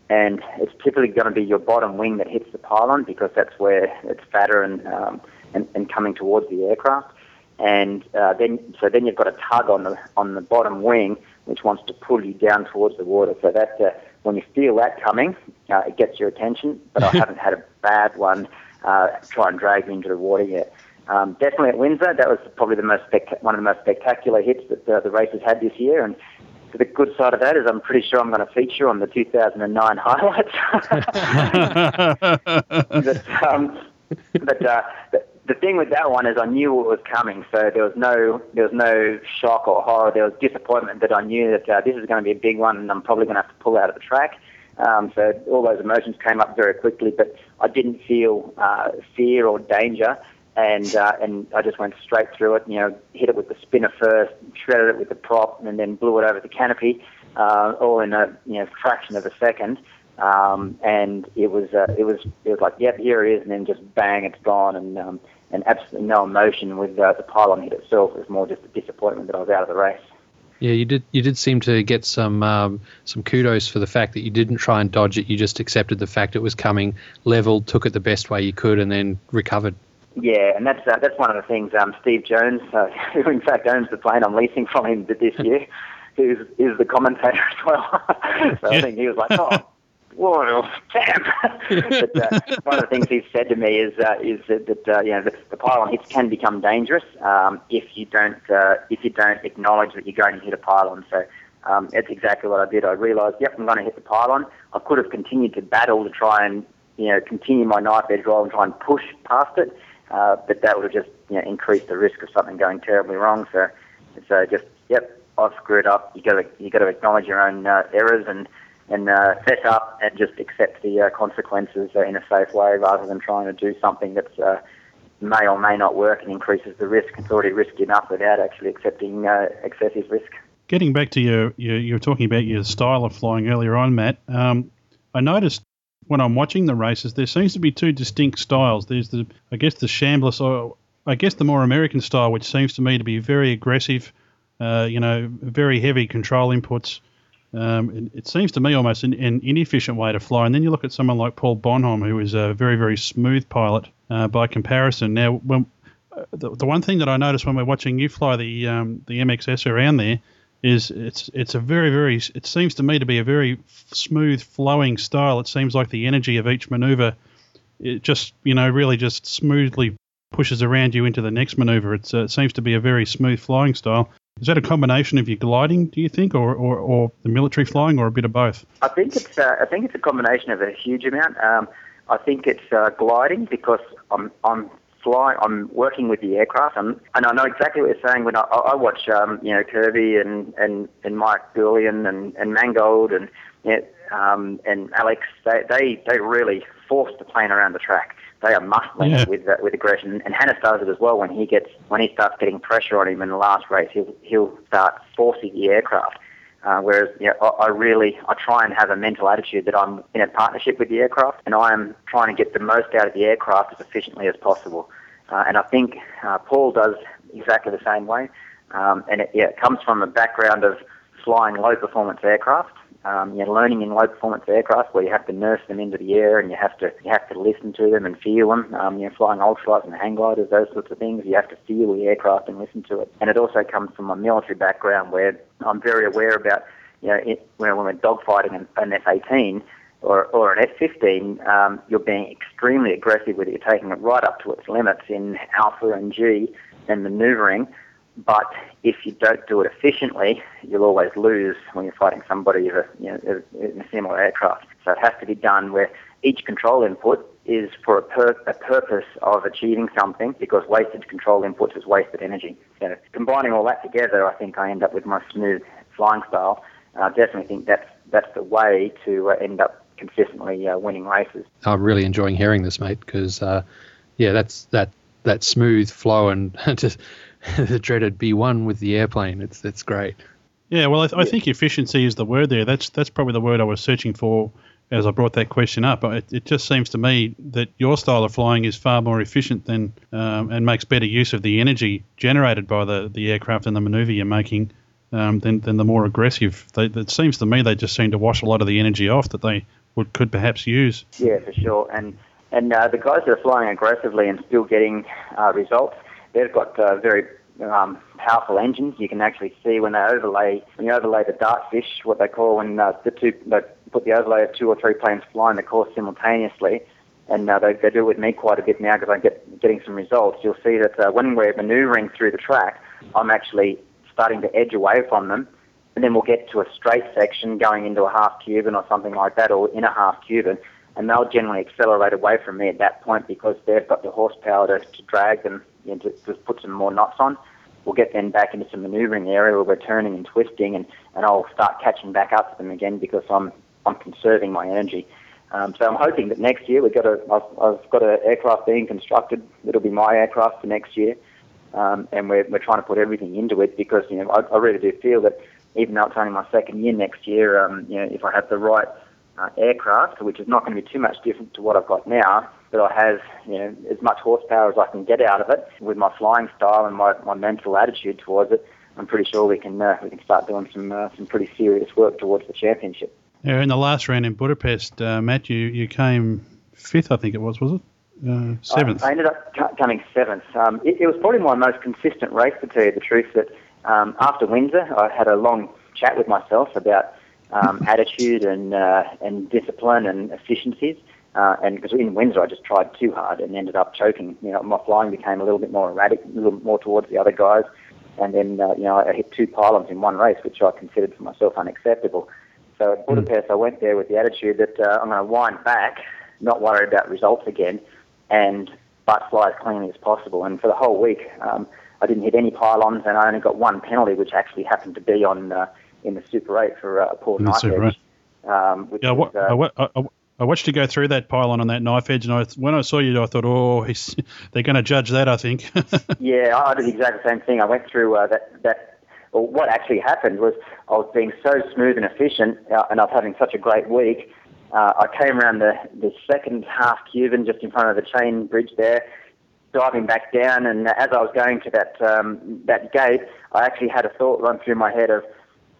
And it's typically going to be your bottom wing that hits the pylon because that's where it's fatter and, um, and, and coming towards the aircraft. And uh, then, so then you've got a tug on the on the bottom wing, which wants to pull you down towards the water. So that uh, when you feel that coming, uh, it gets your attention. But I haven't had a bad one uh, try and drag me into the water yet. Um, definitely at Windsor, that was probably the most spect- one of the most spectacular hits that the, the race has had this year. And the good side of that is I'm pretty sure I'm going to feature on the 2009 highlights. but um, but uh, the, the thing with that one is I knew what was coming, so there was no there was no shock or horror. There was disappointment that I knew that uh, this is going to be a big one, and I'm probably going to have to pull out of the track. Um, so all those emotions came up very quickly, but I didn't feel uh, fear or danger, and uh, and I just went straight through it. You know, hit it with the spinner first, shredded it with the prop, and then blew it over the canopy, uh, all in a you know fraction of a second. Um, and it was uh, it was it was like, yep, here it is, and then just bang, it's gone, and um, and absolutely no emotion with uh, the pylon hit itself. It was more just a disappointment that I was out of the race. Yeah, you did. You did seem to get some um, some kudos for the fact that you didn't try and dodge it. You just accepted the fact it was coming, leveled, took it the best way you could, and then recovered. Yeah, and that's uh, that's one of the things. Um, Steve Jones, uh, who in fact owns the plane I'm leasing from him this year, is is the commentator as well. so yeah. I think he was like, "Oh, whoa, damn!" but, uh, one of the things he's said to me is uh, is that, that uh, you know the, the pylon hits can become dangerous um, if you don't uh, if you don't acknowledge that you're going to hit a pylon. So. Um, that's exactly what I did. I realised, yep, I'm going to hit the pylon. I could have continued to battle to try and, you know, continue my knife edge roll and try and push past it, uh, but that would just you know, increased the risk of something going terribly wrong. So, so just yep, I screwed up. You got to you got to acknowledge your own uh, errors and and uh, set up and just accept the uh, consequences uh, in a safe way rather than trying to do something that's uh, may or may not work and increases the risk. It's already risky enough without actually accepting uh, excessive risk. Getting back to your, your, you were talking about your style of flying earlier on, Matt. Um, I noticed when I'm watching the races, there seems to be two distinct styles. There's the, I guess, the Chambliss, or I guess the more American style, which seems to me to be very aggressive, uh, you know, very heavy control inputs. Um, it, it, seems to me almost an, an, inefficient way to fly. And then you look at someone like Paul Bonhomme, who is a very, very smooth pilot uh, by comparison. Now, when, uh, the, the one thing that I noticed when we're watching you fly the um, the MXS around there is it's it's a very very it seems to me to be a very smooth flowing style. It seems like the energy of each maneuver, it just you know really just smoothly pushes around you into the next maneuver. It's, uh, it seems to be a very smooth flying style. Is that a combination of your gliding, do you think, or, or, or the military flying, or a bit of both? I think it's uh, I think it's a combination of a huge amount. Um, I think it's uh, gliding because I'm I'm fly. I'm working with the aircraft, and, and I know exactly what you're saying when I, I watch, um, you know, Kirby and and and Mike Goulian and and Mangold and you know, um, and Alex. They they they really force the plane around the track. They are muscling yeah. with uh, with aggression, and Hannes does it as well. When he gets when he starts getting pressure on him in the last race, he'll he'll start forcing the aircraft. Uh, whereas you know, I, I really I try and have a mental attitude that I'm in a partnership with the aircraft, and I am trying to get the most out of the aircraft as efficiently as possible. Uh, and I think uh, Paul does exactly the same way. Um, and it, yeah, it comes from a background of flying low performance aircraft. Um, you know, learning in low performance aircraft where you have to nurse them into the air and you have to you have to listen to them and feel them. Um, you know, flying ultralights and hang gliders, those sorts of things. You have to feel the aircraft and listen to it. And it also comes from a military background where I'm very aware about you know it, when we're dogfighting an, an F-18 or, or an F-15, um, you're being extremely aggressive with it. You're taking it right up to its limits in alpha and G and manoeuvring. But if you don't do it efficiently, you'll always lose when you're fighting somebody you know, in a similar aircraft. So it has to be done where each control input is for a, pur- a purpose of achieving something because wasted control inputs is wasted energy. So combining all that together, I think I end up with my smooth flying style. I definitely think that's, that's the way to uh, end up consistently uh, winning races. I'm really enjoying hearing this, mate, because uh, yeah, that's that that smooth flow and just the dreaded B1 with the airplane. It's that's great. Yeah, well, I, th- I, think efficiency is the word there. That's that's probably the word I was searching for as I brought that question up. It, it just seems to me that your style of flying is far more efficient than um, and makes better use of the energy generated by the, the aircraft and the manoeuvre you're making um, than, than the more aggressive. They, it seems to me they just seem to wash a lot of the energy off that they would could perhaps use. Yeah, for sure. And and uh, the guys that are flying aggressively and still getting uh, results, they've got uh, very um, powerful engines. You can actually see when they overlay when you overlay the dartfish, what they call when uh, the two they put the overlay of two or three planes flying the course simultaneously. And uh, they, they do it with me quite a bit now because I'm get, getting some results. You'll see that uh, when we're manoeuvring through the track, I'm actually starting to edge away from them and then we'll get to a straight section going into a half Cuban or something like that, or in a half Cuban, and they'll generally accelerate away from me at that point because they've got the horsepower to, to drag them, you know, to, to put some more knots on. We'll get them back into some manoeuvring area where we're turning and twisting, and, and I'll start catching back up to them again because I'm I'm conserving my energy. Um, so I'm hoping that next year we've got a I've, I've got an aircraft being constructed. It'll be my aircraft for next year, um, and we're we're trying to put everything into it because you know I, I really do feel that even though it's only my second year next year, um, you know, if I have the right uh, aircraft, which is not going to be too much different to what I've got now, but I have you know as much horsepower as I can get out of it with my flying style and my, my mental attitude towards it. I'm pretty sure we can uh, we can start doing some uh, some pretty serious work towards the championship. Yeah, in the last round in Budapest, uh, Matt, you, you came fifth, I think it was, was it? Uh, seventh. I, I, ended up coming seventh. Um, it, it was probably my most consistent race, to tell you the truth. That um, after Windsor, I had a long chat with myself about um, attitude and uh, and discipline and efficiencies. Uh, and because in Windsor, I just tried too hard and ended up choking. You know, my flying became a little bit more erratic, a little more towards the other guys. And then, uh, you know, I hit two pylons in one race, which I considered for myself unacceptable. So at hmm. Budapest, I went there with the attitude that uh, I'm going to wind back, not worry about results again, and but fly as cleanly as possible. And for the whole week, um, I didn't hit any pylons, and I only got one penalty, which actually happened to be on uh, in the Super 8 for uh, a poor knife edge. Um, yeah, was, uh, I, I, I, watched you go through that pylon on that knife edge, and I, when I saw you, I thought, oh, they're going to judge that, I think. yeah, I did exactly the same thing. I went through uh, that that. Well, what actually happened was I was being so smooth and efficient, uh, and I was having such a great week. Uh, I came around the, the second half Cuban just in front of the chain bridge there, diving back down, and as I was going to that um, that gate, I actually had a thought run through my head of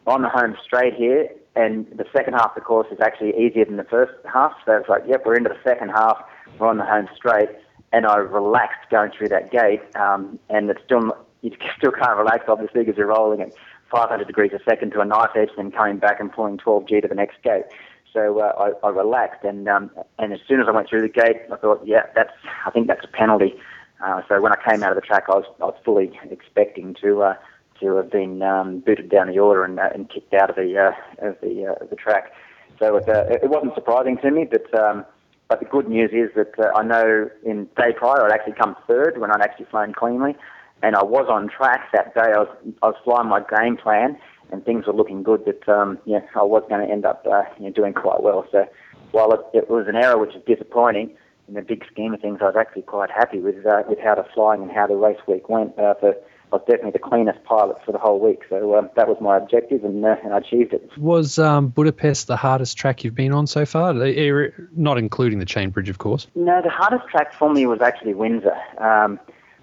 on the home straight here, and the second half of the course is actually easier than the first half. So it's like, yep, we're into the second half, we're on the home straight, and I relaxed going through that gate, um, and it's still you still can't relax obviously because you're rolling at 500 degrees a second to a knife edge, then coming back and pulling 12g to the next gate. So uh, I, I relaxed, and um, and as soon as I went through the gate, I thought, yeah, that's I think that's a penalty. Uh, so when I came out of the track, I was, I was fully expecting to uh, to have been um, booted down the order and, uh, and kicked out of the uh, of the uh, the track. So it, uh, it wasn't surprising to me, but um, but the good news is that uh, I know in day prior I'd actually come third when I'd actually flown cleanly, and I was on track that day. I was I was flying my game plan, and things were looking good. That um, yeah, I was going to end up uh, you know, doing quite well. So while it, it was an error which is disappointing, in the big scheme of things, I was actually quite happy with uh, with how the flying and how the race week went uh, for I was definitely the cleanest pilot for the whole week. So um, that was my objective, and, uh, and I achieved it. Was um, Budapest the hardest track you've been on so far? Not including the chain bridge, of course. No, the hardest track for me was actually Windsor. Um,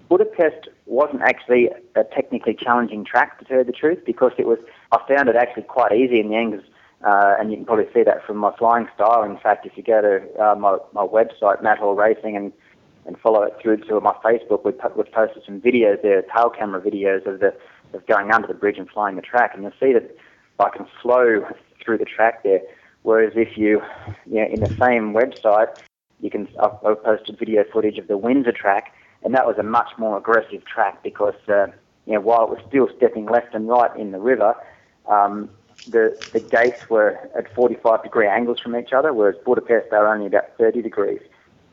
Budapest wasn't actually a technically challenging track, to tell you the truth, because it was. I found it actually quite easy in the end. Uh, and you can probably see that from my flying style. In fact, if you go to uh, my, my website, Matt Hall Racing, and and follow it through to my Facebook. We've, we've posted some videos there, tail camera videos of the of going under the bridge and flying the track, and you'll see that I can flow through the track there. Whereas if you, you know, in the same website, you can I've, I've posted video footage of the Windsor track, and that was a much more aggressive track because uh, you know while it was still stepping left and right in the river, um, the the gates were at 45 degree angles from each other, whereas Budapest they were only about 30 degrees.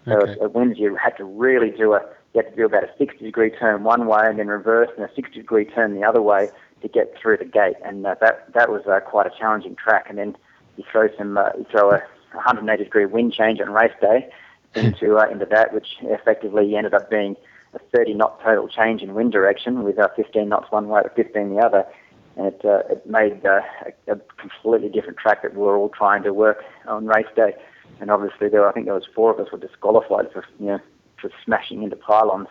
So okay. at Windsor, you had to really do a you had to do about a 60 degree turn one way and then reverse and a 60 degree turn the other way to get through the gate, and uh, that that was uh, quite a challenging track. And then you throw some uh, you throw a 180 degree wind change on race day into uh, into that, which effectively ended up being a 30 knot total change in wind direction with uh, 15 knots one way to 15 the other. It, uh, it made uh, a, a completely different track that we were all trying to work on race day and obviously there, I think there was four of us were disqualified for you know for smashing into pylons.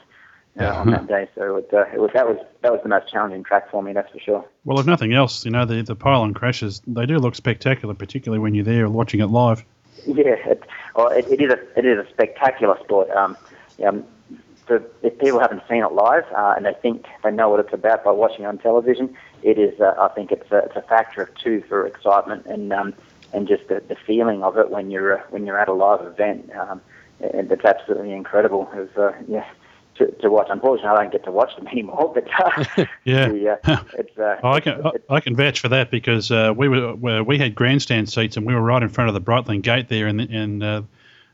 Uh, yeah. on that day. So it, uh, it was that was that was the most challenging track for me, that's for sure. Well, if nothing else, you know the the pylon crashes they do look spectacular, particularly when you're there watching it live. Yeah, it, well, it, it is a it is a spectacular sport. Um, um, the, if people haven't seen it live uh, and they think they know what it's about by watching on television, it is. Uh, I think it's a, it's a factor of two for excitement and um, and just the, the feeling of it when you're uh, when you're at a live event. Um, and it's absolutely incredible. It was, uh, yeah, to, to watch. Unfortunately, I don't get to watch them anymore. But uh, yeah, the, uh, it's, uh, oh, I can it's, I can vouch for that because uh, we were we had grandstand seats and we were right in front of the Breitling Gate there, and and uh,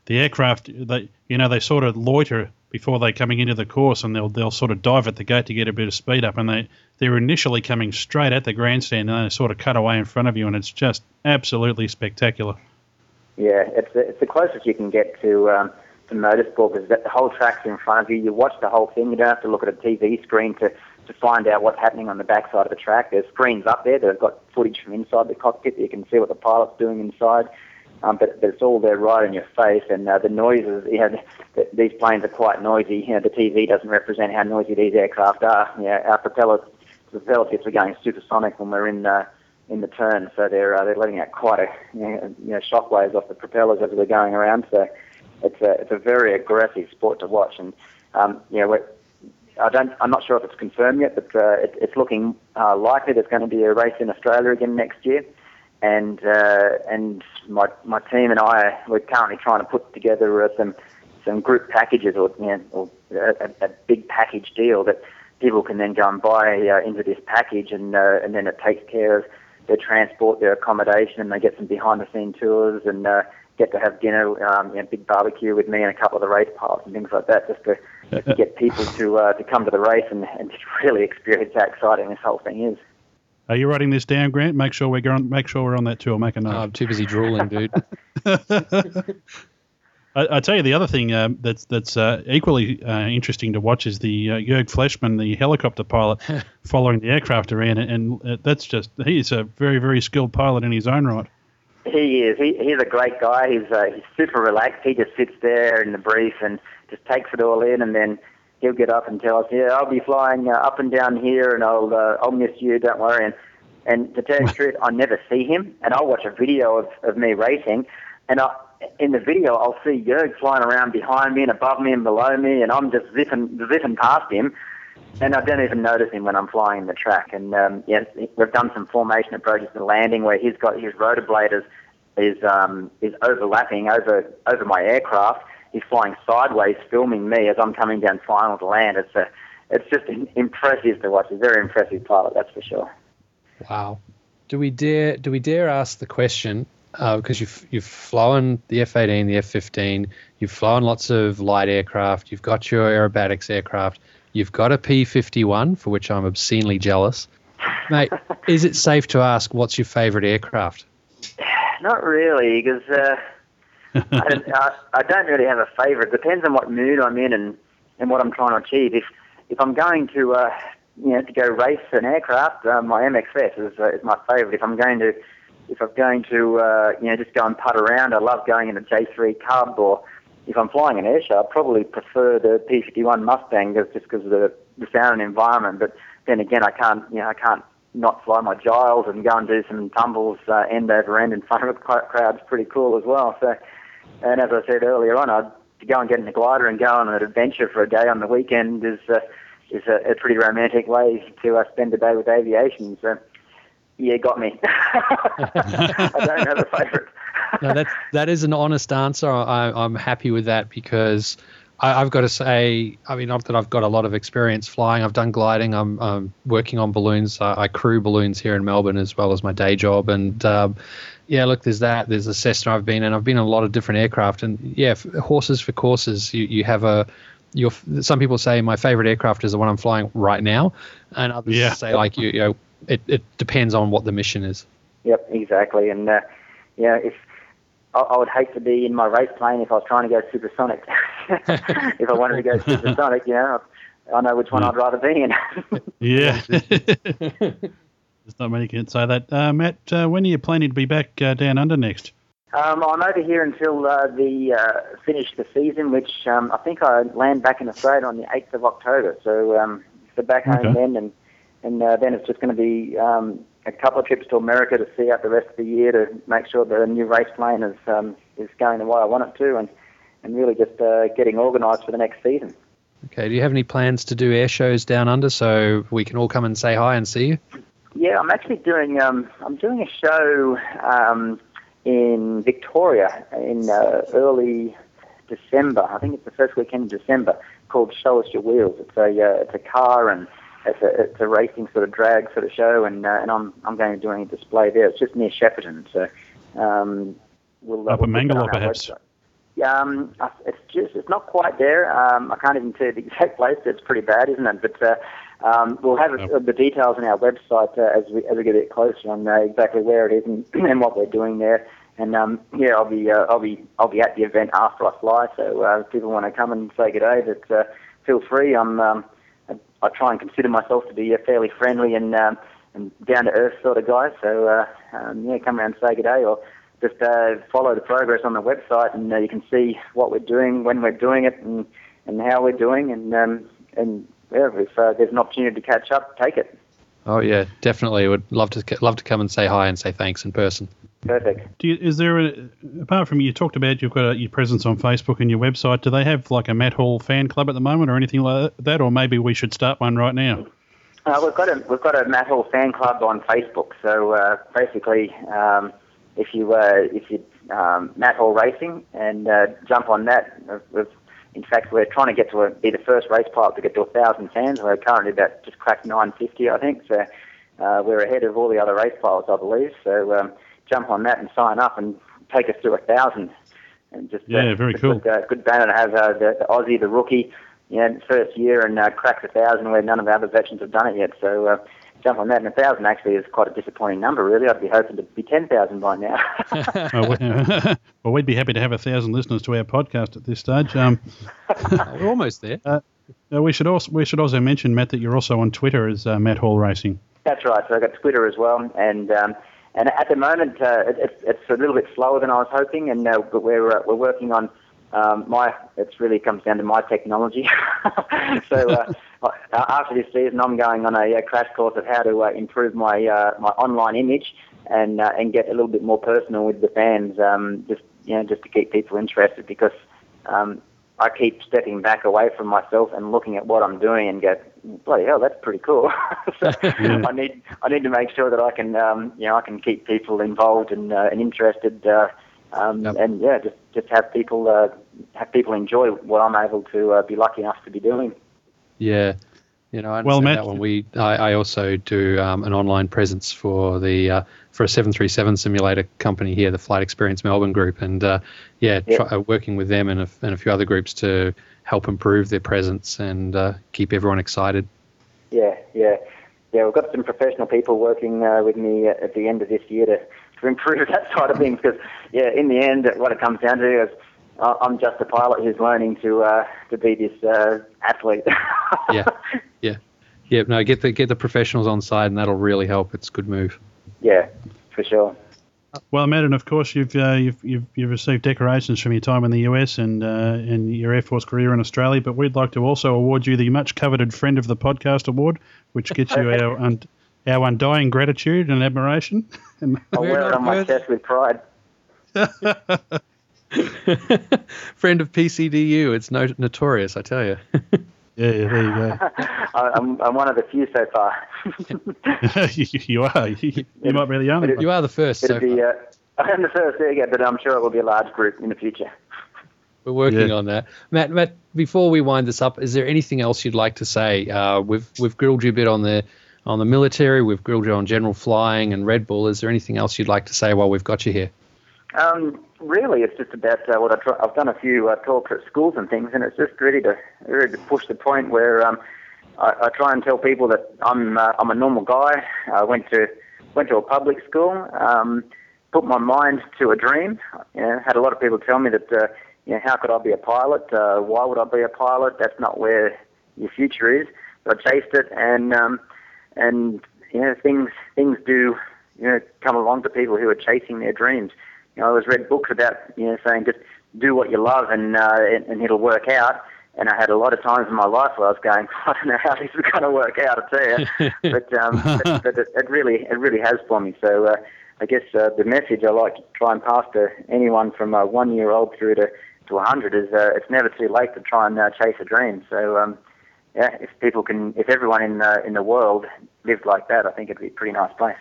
the aircraft they you know they sort of loiter before they coming into the course, and they'll they'll sort of dive at the gate to get a bit of speed up, and they they're initially coming straight at the grandstand, and then they sort of cut away in front of you, and it's just absolutely spectacular. Yeah, it's the, it's the closest you can get to um, to motorsport because the whole track's in front of you. You watch the whole thing. You don't have to look at a TV screen to to find out what's happening on the backside of the track. There's screens up there that have got footage from inside the cockpit. You can see what the pilot's doing inside um, but, but it's all there right in your face, and uh, the noises. You know, the, these planes are quite noisy. You know, the TV doesn't represent how noisy these aircraft are. You our propeller propeller tips are going supersonic when we're in uh, in the turn, so they're uh, they're letting out quite a you know, you know shockwaves off the propellers as we're going around. So it's a it's a very aggressive sport to watch, and um, you know. We're, I don't. I'm not sure if it's confirmed yet, but uh, it, it's looking uh, likely there's going to be a race in Australia again next year and uh, and my my team and I we're currently trying to put together uh, some some group packages or you know or a, a big package deal that people can then go and buy uh, into this package and uh, and then it takes care of their transport, their accommodation, and they get some behind the scene tours and uh, get to have dinner, um, you know, big barbecue with me and a couple of the race pilots and things like that, just to, just to get people to uh, to come to the race and, and just really experience how exciting this whole thing is. Are you writing this down, Grant? Make sure we're going. Make sure we're on that tour. Make a note. Oh, I'm too busy drooling, dude. I, I, tell you, the other thing uh, that's that's uh, equally uh, interesting to watch is the uh, Jörg Fleischmann, the helicopter pilot, following the aircraft around, and uh, that's just he's a very very skilled pilot in his own right. He is. He, he's a great guy. He's uh, he's super relaxed. He just sits there in the brief and just takes it all in, and then he'll get up and tell us, "Yeah, I'll be flying uh, up and down here, and I'll uh, I'll miss you. Don't worry." And and to tell you the truth, I never see him, and I'll watch a video of, of me racing, and I, in the video I'll see Jörg flying around behind me and above me and below me, and I'm just zipping zipping past him, and I don't even notice him when I'm flying the track. And um, yeah, we've done some formation approaches to landing where he's got his rotor bladers is um, is overlapping over over my aircraft he's flying sideways, filming me as I'm coming down final to land. It's a, it's just impressive to watch. He's a very impressive pilot, that's for sure. Wow. Do we dare? Do we dare ask the question? Uh, because you've you've flown the F-18, the F-15, you've flown lots of light aircraft, you've got your aerobatics aircraft, you've got a P-51 for which I'm obscenely jealous. Mate, is it safe to ask what's your favourite aircraft? Not really, because uh, I, don't, I, don't really have a favourite. Depends on what mood I'm in and, and what I'm trying to achieve. If if I'm going to uh, you know to go race an aircraft, uh, my MXS is uh, is my favourite. If I'm going to if I'm going to uh, you know just go and putt around, I love going in a J3 Cub or if I'm flying an airshow, I probably prefer the P51 Mustang just because of the, the sound and environment. But then again, I can't, you know, I can't not fly my Giles and go and do some tumbles uh, end over end in front of a crowd's pretty cool as well. So, and as I said earlier on, I'd to go and get in a glider and go on an adventure for a day on the weekend is uh, is a, a pretty romantic way to uh, spend a day with aviation. So, yeah, got me. I don't have a favourite. no, that's that is an honest answer. I, I'm happy with that because I, have got to say, I mean, not that I've got a lot of experience flying. I've done gliding. I'm, I'm working on balloons. I, I, crew balloons here in Melbourne as well as my day job. And um, yeah, look, there's that. There's a Cessna I've been in. I've been in a lot of different aircraft. And yeah, horses for courses. You you have a your some people say my favorite aircraft is the one I'm flying right now, and others yeah. say like you, you know it, it depends on what the mission is. Yep, exactly. And uh, yeah, if I, I would hate to be in my race plane if I was trying to go supersonic. if I wanted to go supersonic, you know, I know which one I'd rather be in. yeah. There's not many can say that. Uh, Matt, uh, when are you planning to be back uh, down under next? Um, I'm over here until uh, the uh, finish the season, which um, I think I land back in Australia on the 8th of October. So, um, so back home okay. then, and and uh, then it's just going to be um, a couple of trips to America to see out the rest of the year to make sure that the new race plane is um, is going the way I want it to, and and really just uh, getting organised for the next season. Okay. Do you have any plans to do air shows down under so we can all come and say hi and see you? Yeah, I'm actually doing um, I'm doing a show um, in Victoria in uh, early December. I think it's the first weekend in December called Show Us Your Wheels. It's a uh, it's a car and it's a, it's a racing sort of drag sort of show, and uh, and I'm I'm going to do a display there. It's just near Shepparton, so um, we'll uh, up we'll in Mangalore perhaps. Um, it's just it's not quite there. Um, I can't even tell you the exact place. It's pretty bad, isn't it? But uh, um, we'll have yep. the details on our website uh, as we as we get a bit closer on uh, exactly where it is and, and what we're doing there. And um, yeah, I'll be uh, I'll be I'll be at the event after I fly. So uh, if people want to come and say good day, but uh, feel free. I'm um, I try and consider myself to be a fairly friendly and um, and down to earth sort of guy. So uh, um, yeah, come around and say good day, or just uh, follow the progress on the website, and uh, you can see what we're doing, when we're doing it, and and how we're doing, and um, and yeah, if uh, there's an opportunity to catch up, take it. Oh yeah, definitely. Would love to love to come and say hi and say thanks in person. Perfect. You, is there a, apart from you talked about you've got a, your presence on Facebook and your website? Do they have like a Matt Hall fan club at the moment or anything like that? Or maybe we should start one right now. Uh, we've got a we've got a Matt Hall fan club on Facebook. So uh, basically, um, if you uh, if you um, Matt Hall Racing and uh, jump on that, we've, in fact, we're trying to get to a, be the first race pilot to get to a thousand fans. We're currently about just cracked 950, I think. So uh, we're ahead of all the other race pilots, I believe. So um, jump on that and sign up and take us to a thousand. And just yeah, uh, very cool. Good, uh, good banner to have uh, the, the Aussie, the rookie, you know, first year and uh, cracks a thousand where none of the other veterans have done it yet. So uh, jump on that. And a thousand actually is quite a disappointing number, really. I'd be hoping to be ten thousand by now. well, we'd be happy to have a thousand listeners to our podcast at this stage. Um, We're almost there. Uh, we should also we should also mention Matt that you're also on Twitter as uh, Matt Hall Racing. That's right. So I've got Twitter as well, and um, and at the moment, uh, it's, it's a little bit slower than I was hoping, and uh, but we're uh, we're working on um, my. It really comes down to my technology. so uh, after this season, I'm going on a, a crash course of how to uh, improve my uh, my online image and uh, and get a little bit more personal with the fans. Um, just you know, just to keep people interested because um, I keep stepping back away from myself and looking at what I'm doing and go, bloody hell, that's pretty cool. so yeah. I need I need to make sure that I can um, you know I can keep people involved and uh, and interested uh, um, yep. and yeah just just have people uh, have people enjoy what I'm able to uh, be lucky enough to be doing. Yeah. You know, I well, Matt, that one. We I, I also do um, an online presence for the uh, for a 737 simulator company here, the Flight Experience Melbourne Group, and uh, yeah, yep. try, uh, working with them and a, and a few other groups to help improve their presence and uh, keep everyone excited. Yeah, yeah, yeah. We've got some professional people working uh, with me at the end of this year to, to improve that side of things because yeah, in the end, what it comes down to is I'm just a pilot who's learning to uh, to be this uh, athlete. yeah, yeah. Yeah, no, get the get the professionals on side, and that'll really help. It's a good move. Yeah, for sure. Well, Matt, and of course you've, uh, you've you've you've received decorations from your time in the US and uh, and your Air Force career in Australia. But we'd like to also award you the much coveted Friend of the Podcast Award, which gets you our un- our undying gratitude and admiration. I'll wear it on my chest with pride. Friend of PCDU, it's no, notorious, I tell you. Yeah, yeah, there you go. I'm, I'm one of the few so far. you, you are. You, you might be the only one. You are the first. So It'll be, uh, I'm the first, there you go, but I'm sure it will be a large group in the future. We're working Yeah. on that. Matt, Matt, before we wind this up, is there anything else you'd like to say? Uh, we've we've grilled you a bit on the on the military. We've grilled you on general flying and Red Bull. Is there anything else you'd like to say while we've got you here? Um, really, it's just about uh, what I I've done a few uh, talks at schools and things, and it's just really to really to push the point where um, I, I try and tell people that I'm uh, I'm a normal guy. I went to went to a public school, um, put my mind to a dream. You know, had a lot of people tell me that uh, you know how could I be a pilot? Uh, why would I be a pilot? That's not where your future is. But I chased it, and um, and you know things things do you know come along to people who are chasing their dreams. You know, I was read books about you know saying just do what you love and uh, and, and it'll work out. And I had a lot of times in my life where I was going, I don't know how this is going to work out. I tell you, but um, but, but it, it really it really has for me. So uh, I guess uh, the message I like to try and pass to anyone from a one year old through to to a hundred is uh, it's never too late to try and uh, chase a dream. So um, yeah, if people can, if everyone in uh, in the world lived like that, I think it'd be a pretty nice place.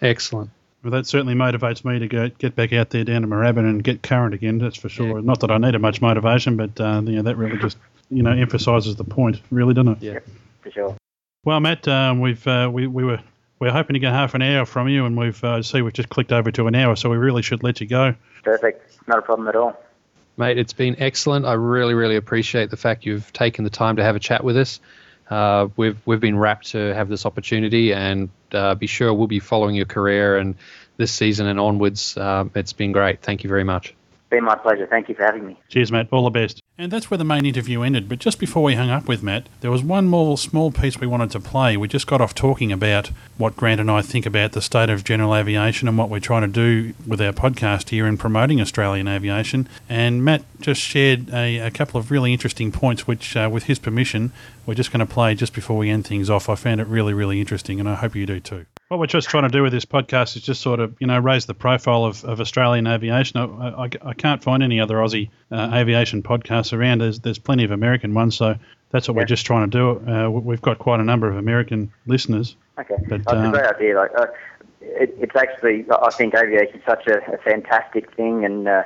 Excellent. Well, that certainly motivates me to go get back out there down to Moorabbin and get current again. That's for sure. Yeah. Not that I needed much motivation, but uh, you know that really just you know emphasises the point, really, doesn't it? Yeah. For sure. Well, Matt, um, we've uh, we we were we are hoping to get half an hour from you, and we've uh, see we've just clicked over to an hour, so we really should let you go. Perfect. Not a problem at all. Mate, it's been excellent. I really, really appreciate the fact you've taken the time to have a chat with us. Uh, we've we've been rapt to have this opportunity, and uh, be sure we'll be following your career and this season and onwards. Um, it's been great. Thank you very much. Been my pleasure. Thank you for having me. Cheers, Matt. All the best. And that's where the main interview ended. But just before we hung up with Matt, there was one more small piece we wanted to play. We just got off talking about what Grant and I think about the state of general aviation and what we're trying to do with our podcast here in promoting Australian aviation. And Matt just shared a, a couple of really interesting points, which, uh, with his permission, we're just going to play just before we end things off. I found it really, really interesting, and I hope you do too. What we're just trying to do with this podcast is just sort of, you know, raise the profile of, of Australian aviation. I, I, I can't find any other Aussie uh, aviation podcasts around. There's there's plenty of American ones, so that's what we're just trying to do. Uh, we- we've got quite a number of American listeners. Okay, But, that's um, a great idea. Like, uh, it, it's actually, I think aviation is such a, a fantastic thing, and uh,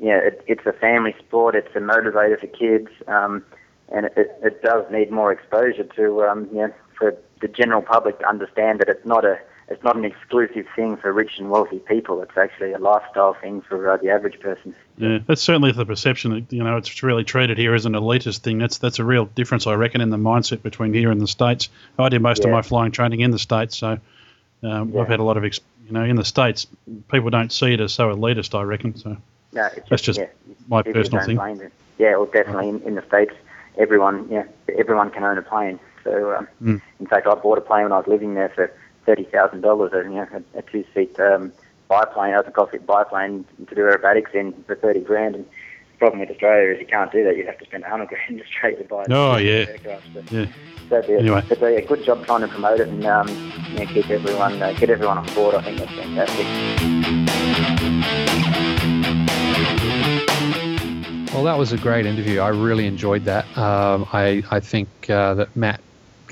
you know, it, it's a family sport. It's a motivator for kids, um, and it, it does need more exposure to, um, you know, for the general public to understand that it's not a, it's not an exclusive thing for rich and wealthy people. It's actually a lifestyle thing for uh, the average person. Yeah, that's certainly the perception. that, You know, it's really treated here as an elitist thing. That's that's a real difference, I reckon, in the mindset between here and the states. I did most of my flying training in the states, so um, Yeah. I've had a lot of, ex- you know, in the states, people don't see it as so elitist. I reckon. So No, it's That's just yeah, my personal thing. Yeah, well, definitely in, in the states, everyone, yeah, everyone can own a plane. So, um, Mm. in fact, I bought a plane when I was living there for thirty thousand dollars. You know, a, a two-seat um, biplane, open cockpit biplane to do aerobatics in for thirty grand. And the problem with Australia is you can't do that. You have to spend a hundred grand straight to buy. a Oh, two-seat yeah. aircraft. But, yeah, so it'd be a, Anyway. it'd be a good job trying to promote it and um, you know, keep everyone uh, get everyone on board. I think that's fantastic. Well, that was a great interview. I really enjoyed that. Um, I, I think uh, that Matt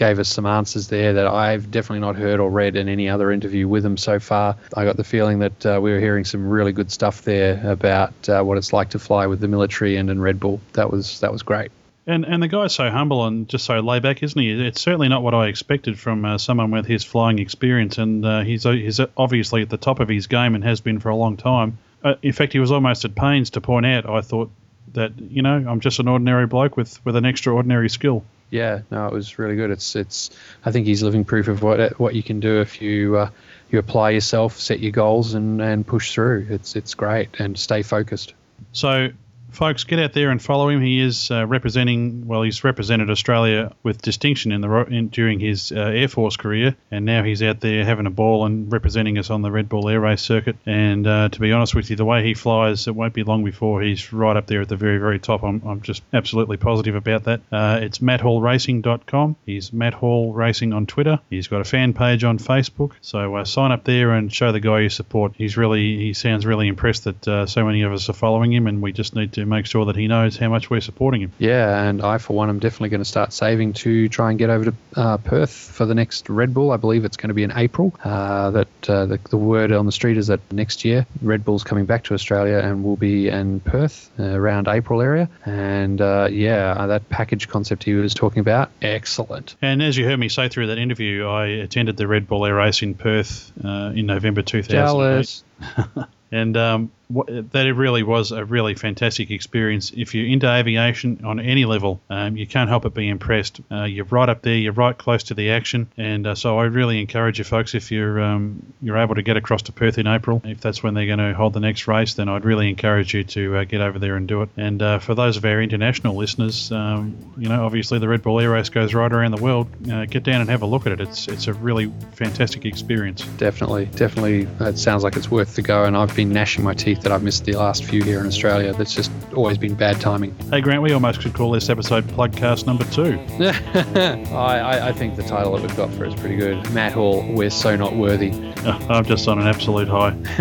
gave us some answers there that I've definitely not heard or read in any other interview with him so far. I got the feeling that uh, we were hearing some really good stuff there about uh, what it's like to fly with the military and in Red Bull. That was that was great. and and the guy's so humble and just so laid back, isn't he? It's certainly not what I expected from uh, someone with his flying experience, and uh, he's he's obviously at the top of his game and has been for a long time. Uh, in fact, he was almost at pains to point out. I thought that you know I'm just an ordinary bloke with with an extraordinary skill. Yeah, no, it was really good. It's it's. I think he's living proof of what what you can do if you uh, you apply yourself, set your goals, and, and push through. It's it's great and stay focused. So, folks, get out there and follow him. He is uh, representing, well, he's represented Australia with distinction in the in, during his uh, Air Force career, and now he's out there having a ball and representing us on the Red Bull Air Race circuit. And uh, to be honest with you, the way he flies, it won't be long before he's right up there at the very, very top. I'm, I'm just absolutely positive about that. Uh, it's matthallracing.com. He's Matt Hall Racing on Twitter. He's got a fan page on Facebook. So uh, sign up there and show the guy your support. He's really, he sounds really impressed that uh, so many of us are following him, and we just need to make sure that he knows how much we're supporting him. Yeah, and I, for one, am definitely going to start saving to try and get over to uh, Perth for the next Red Bull. I believe it's going to be in April. Uh, that uh, the, the, word on the street is that next year Red Bull's coming back to Australia and will be in Perth uh, around April area. And uh, yeah, that package concept he was talking about, excellent. And as you heard me say through that interview, I attended the Red Bull Air Race in Perth uh, in November 2000. Jealous. and um, that it really was a really fantastic experience. If you're into aviation on any level, um, you can't help but be impressed. Uh, you're right up there, you're right close to the action, and uh, so I really encourage you folks if you're um, you're able to get across to Perth in April, if that's when they're going to hold the next race, then I'd really encourage you to uh, get over there and do it. And uh, for those of our international listeners, um, you know, obviously the Red Bull Air Race goes right around the world. Uh, get down and have a look at it. It's it's a really fantastic experience. Definitely, definitely. It sounds like it's worth the go, and I've been gnashing my teeth that I've missed the last few here in Australia. That's just always been bad timing. Hey, Grant, we almost could call this episode Plugcast number two. I, I, think the title that we've got for it is pretty good. Matt Hall, We're So Not Worthy. Oh, I'm just on an absolute high.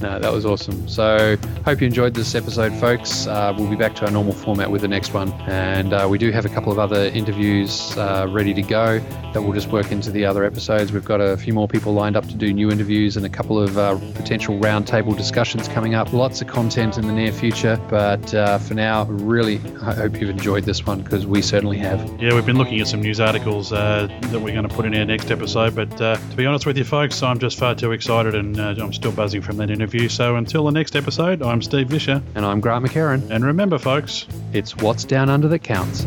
no, that was awesome. So, hope you enjoyed this episode, folks. Uh, we'll be back to our normal format with the next one. And uh, we do have a couple of other interviews uh, ready to go that we'll just work into the other episodes. We've got a few more people lined up to do new interviews and a couple of uh, potential roundtable discussions coming up. Lots of content in the near future. But uh, for now, really, I hope you've enjoyed this one because we certainly have. Yeah, we've been looking at some news articles uh, that we're going to put in our next episode. But uh, to be honest with you, folks, I'm just far too excited and uh, I'm still buzzing from that interview. So until the next episode, I'm Steve Visscher. And I'm Grant McHerron. And remember, folks, it's what's down under that counts.